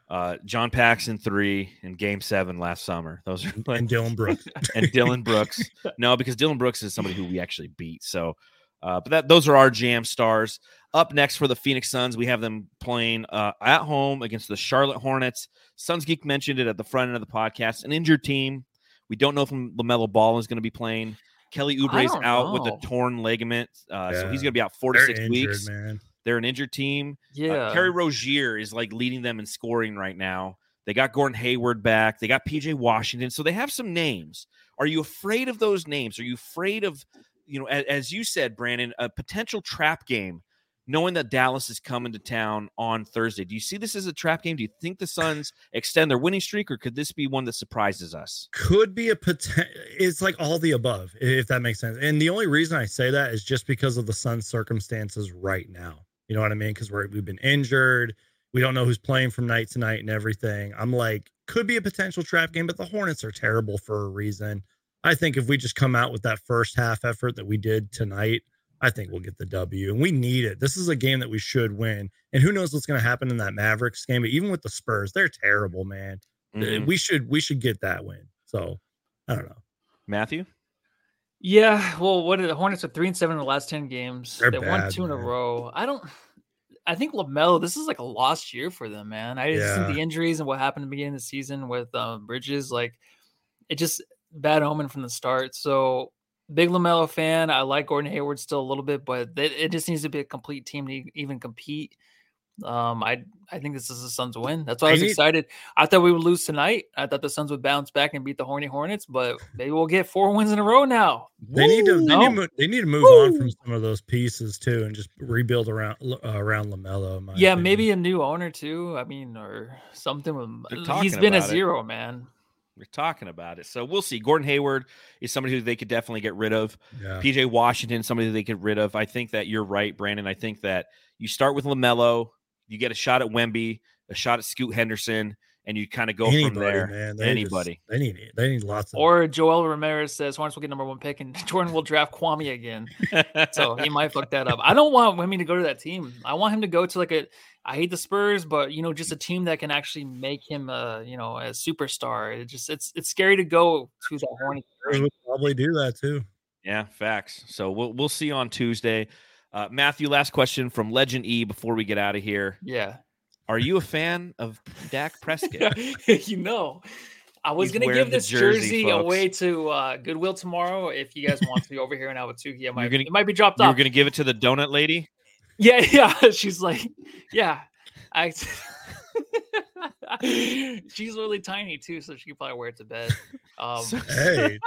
uh, John Paxson three and game seven last summer. Those are like, (laughs) And Dillon Brooks. and Dillon Brooks. (laughs) No, because Dillon Brooks is somebody who we actually beat. So uh, but that those are our jam stars. Up next for the Phoenix Suns, we have them playing uh, at home against the Charlotte Hornets. Suns Geek mentioned it at the front end of the podcast. An injured team. We don't know if LaMelo Ball is going to be playing. Kelly Oubre's don't out with a torn ligament, uh, so he's going to be out four to They're six injured, weeks. man. They're an injured team. Uh, Yeah. Terry Rozier is like leading them in scoring right now. They got Gordon Hayward back. They got PJ Washington. So they have some names. Are you afraid of those names? Are you afraid of, you know, as, as you said, Brandon, a potential trap game, knowing that Dallas is coming to town on Thursday? Do you see this as a trap game? Do you think the Suns extend their winning streak, or could this be one that surprises us? Could be a potential. It's like all the above, if that makes sense. And the only reason I say that is just because of the Suns' circumstances right now. You know what I mean? Because we're we've been injured. We don't know who's playing from night to night and everything. I'm like, could be a potential trap game, but the Hornets are terrible for a reason. I think if we just come out with that first half effort that we did tonight, I think we'll get the W. And we need it. This is a game that we should win. And who knows what's going to happen in that Mavericks game? But even with the Spurs, they're terrible, man. Mhm. We should we should get that win. So I don't know. Matthew? Yeah, well, what are the Hornets are three and seven in the last ten games. They're they won bad, two in a row. I don't. I think LaMelo. This is like a lost year for them, man. I just think Yeah. the injuries and what happened at the beginning of the season with um, Bridges, like it just bad omen from the start. So big LaMelo fan. I like Gordon Hayward still a little bit, but it, it just needs to be a complete team to even compete. Um, I I think this is the Suns win. That's why I was need- excited. I thought we would lose tonight. I thought the Suns would bounce back and beat the Horny Hornets, but maybe we'll get four wins in a row now. They need to they, Woo! need, to mo- they need to move on from some of those pieces too, and just rebuild around uh, around LaMelo. Yeah, opinion. maybe a new owner too. I mean, or something. With, he's been a about it. zero, man. We're talking about it. So we'll see. Gordon Hayward is somebody who they could definitely get rid of. Yeah. PJ Washington, somebody that they get rid of. I think that you're right, Brandon. I think that you start with LaMelo, you get a shot at Wemby, a shot at Scoot Henderson, and you kind of go Anybody, from there. man. They Anybody. Just, they need they need lots of Or Joel Ramirez says Hornets will get number one pick and (laughs) Jordan will draft Kwame again. So he (laughs) might fuck that up. I don't want Wemby to go to that team. I want him to go to like a I hate the Spurs, but you know, just a team that can actually make him a you know a superstar. It just it's it's scary to go to the Hornets. Spurs would probably do that too. Yeah, facts. So we'll we'll see on Tuesday. Uh, Matthew, last question from Legend E before we get out of here. Yeah. Are you a fan of Dak (laughs) Prescott? you know. I was gonna give this jersey, jersey, away to uh, Goodwill tomorrow. If you guys want to be over here in Ahwatukee, it might, gonna- it might be dropped you were going to give it to the donut lady? Yeah, (laughs) yeah. She's like, yeah. I. (laughs) She's really tiny too, so she could probably wear it to bed. Um, Hey,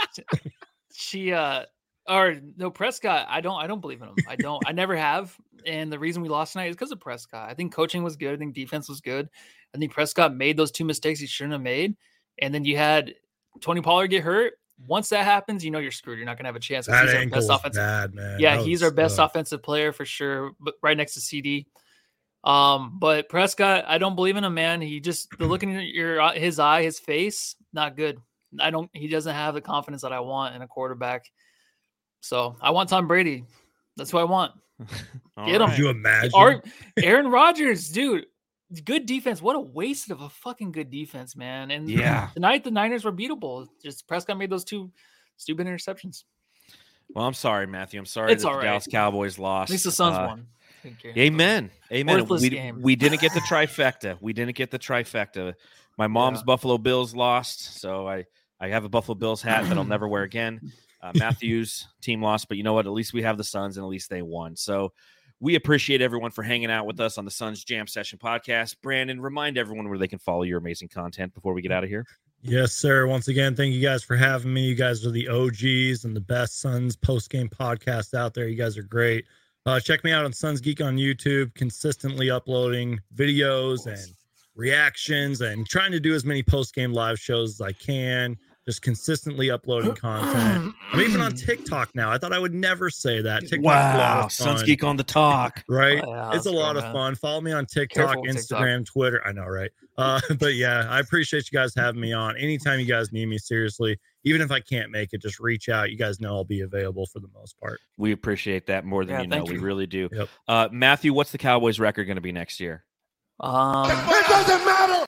she uh or no Prescott. I don't. I don't believe in him. I don't. I never have. And the reason we lost tonight is because of Prescott. I think coaching was good. I think defense was good. I think Prescott made those two mistakes he shouldn't have made. And then you had Tony Pollard get hurt. Once that happens, you know you're screwed. You're not gonna have a chance. that he's our best offensive bad, man. yeah, That he's our best offensive player for sure, but right next to CD. Um, but Prescott, I don't believe in him, man. He just the looking at your his eye, his face, not good. I don't. He doesn't have the confidence that I want in a quarterback. So I want Tom Brady. That's who I want. (laughs) Get him. Could you imagine? Aaron Rodgers, dude. Good defense. What a waste of a fucking good defense, man. And Yeah. (laughs) tonight the Niners were beatable. Just Prescott made those two stupid interceptions. Well, I'm sorry, Matthew. I'm sorry It's that the right. Dallas Cowboys lost. At least the Suns Uh, won. Amen. Amen. Worthless We, game. we didn't get the (laughs) trifecta. We didn't get the trifecta. My mom's Yeah. Buffalo Bills lost, so I I have a Buffalo Bills hat that I'll never wear again. Uh, Matthews team lost, but you know what? At least we have the Suns, and at least they won. So we appreciate everyone for hanging out with us on the Suns Jam Session podcast. Brandon, remind everyone where they can follow your amazing content before we get out of here. Yes, sir. Once again, thank you guys for having me. You guys are the OGs and the best Suns post game podcast out there. You guys are great. Uh, check me out on Suns Geek on YouTube, consistently uploading videos and reactions and trying to do as many post game live shows as I can. Just consistently uploading content. I'm even on (clears throat) TikTok now. I thought I would never say that. TikTok's a lot Wow, of Suns Geek on the talk. (laughs) right? Oh, yeah, it's a lot cool, of man. fun. Follow me on TikTok, Careful with TikTok. Instagram, Twitter. I know, right? Uh, (laughs) but yeah, I appreciate you guys having me on. Anytime you guys need me, seriously, even if I can't make it, just reach out. You guys know I'll be available for the most part. We appreciate that more than Yeah, you know. thank We really do. Yep. Uh, Matthew, what's the Cowboys record going to be next year? Um, It doesn't matter.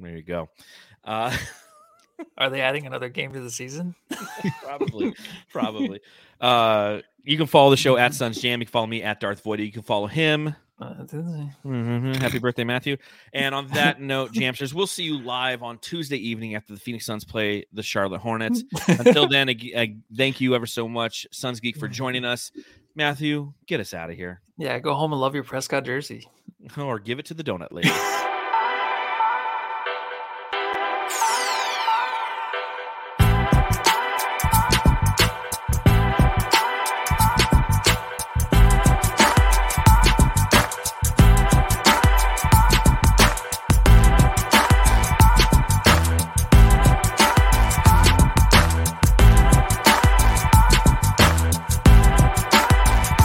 There you go. Uh, (laughs) are they adding another game to the season? (laughs) probably, probably. Uh, you can follow the show at Suns Jam. You can follow me at Darth Void. You can follow him. Uh, they? Mhm. Happy birthday, Matthew. And on (laughs) that note, Jamsters, we'll see you live on Tuesday evening after the Phoenix Suns play the Charlotte Hornets. Until (laughs) then, ag- ag- thank you ever so much, Suns Geek, for joining us. Matthew, get us out of here. yeah, go home and love your Prescott jersey. Or give it to the donut lady.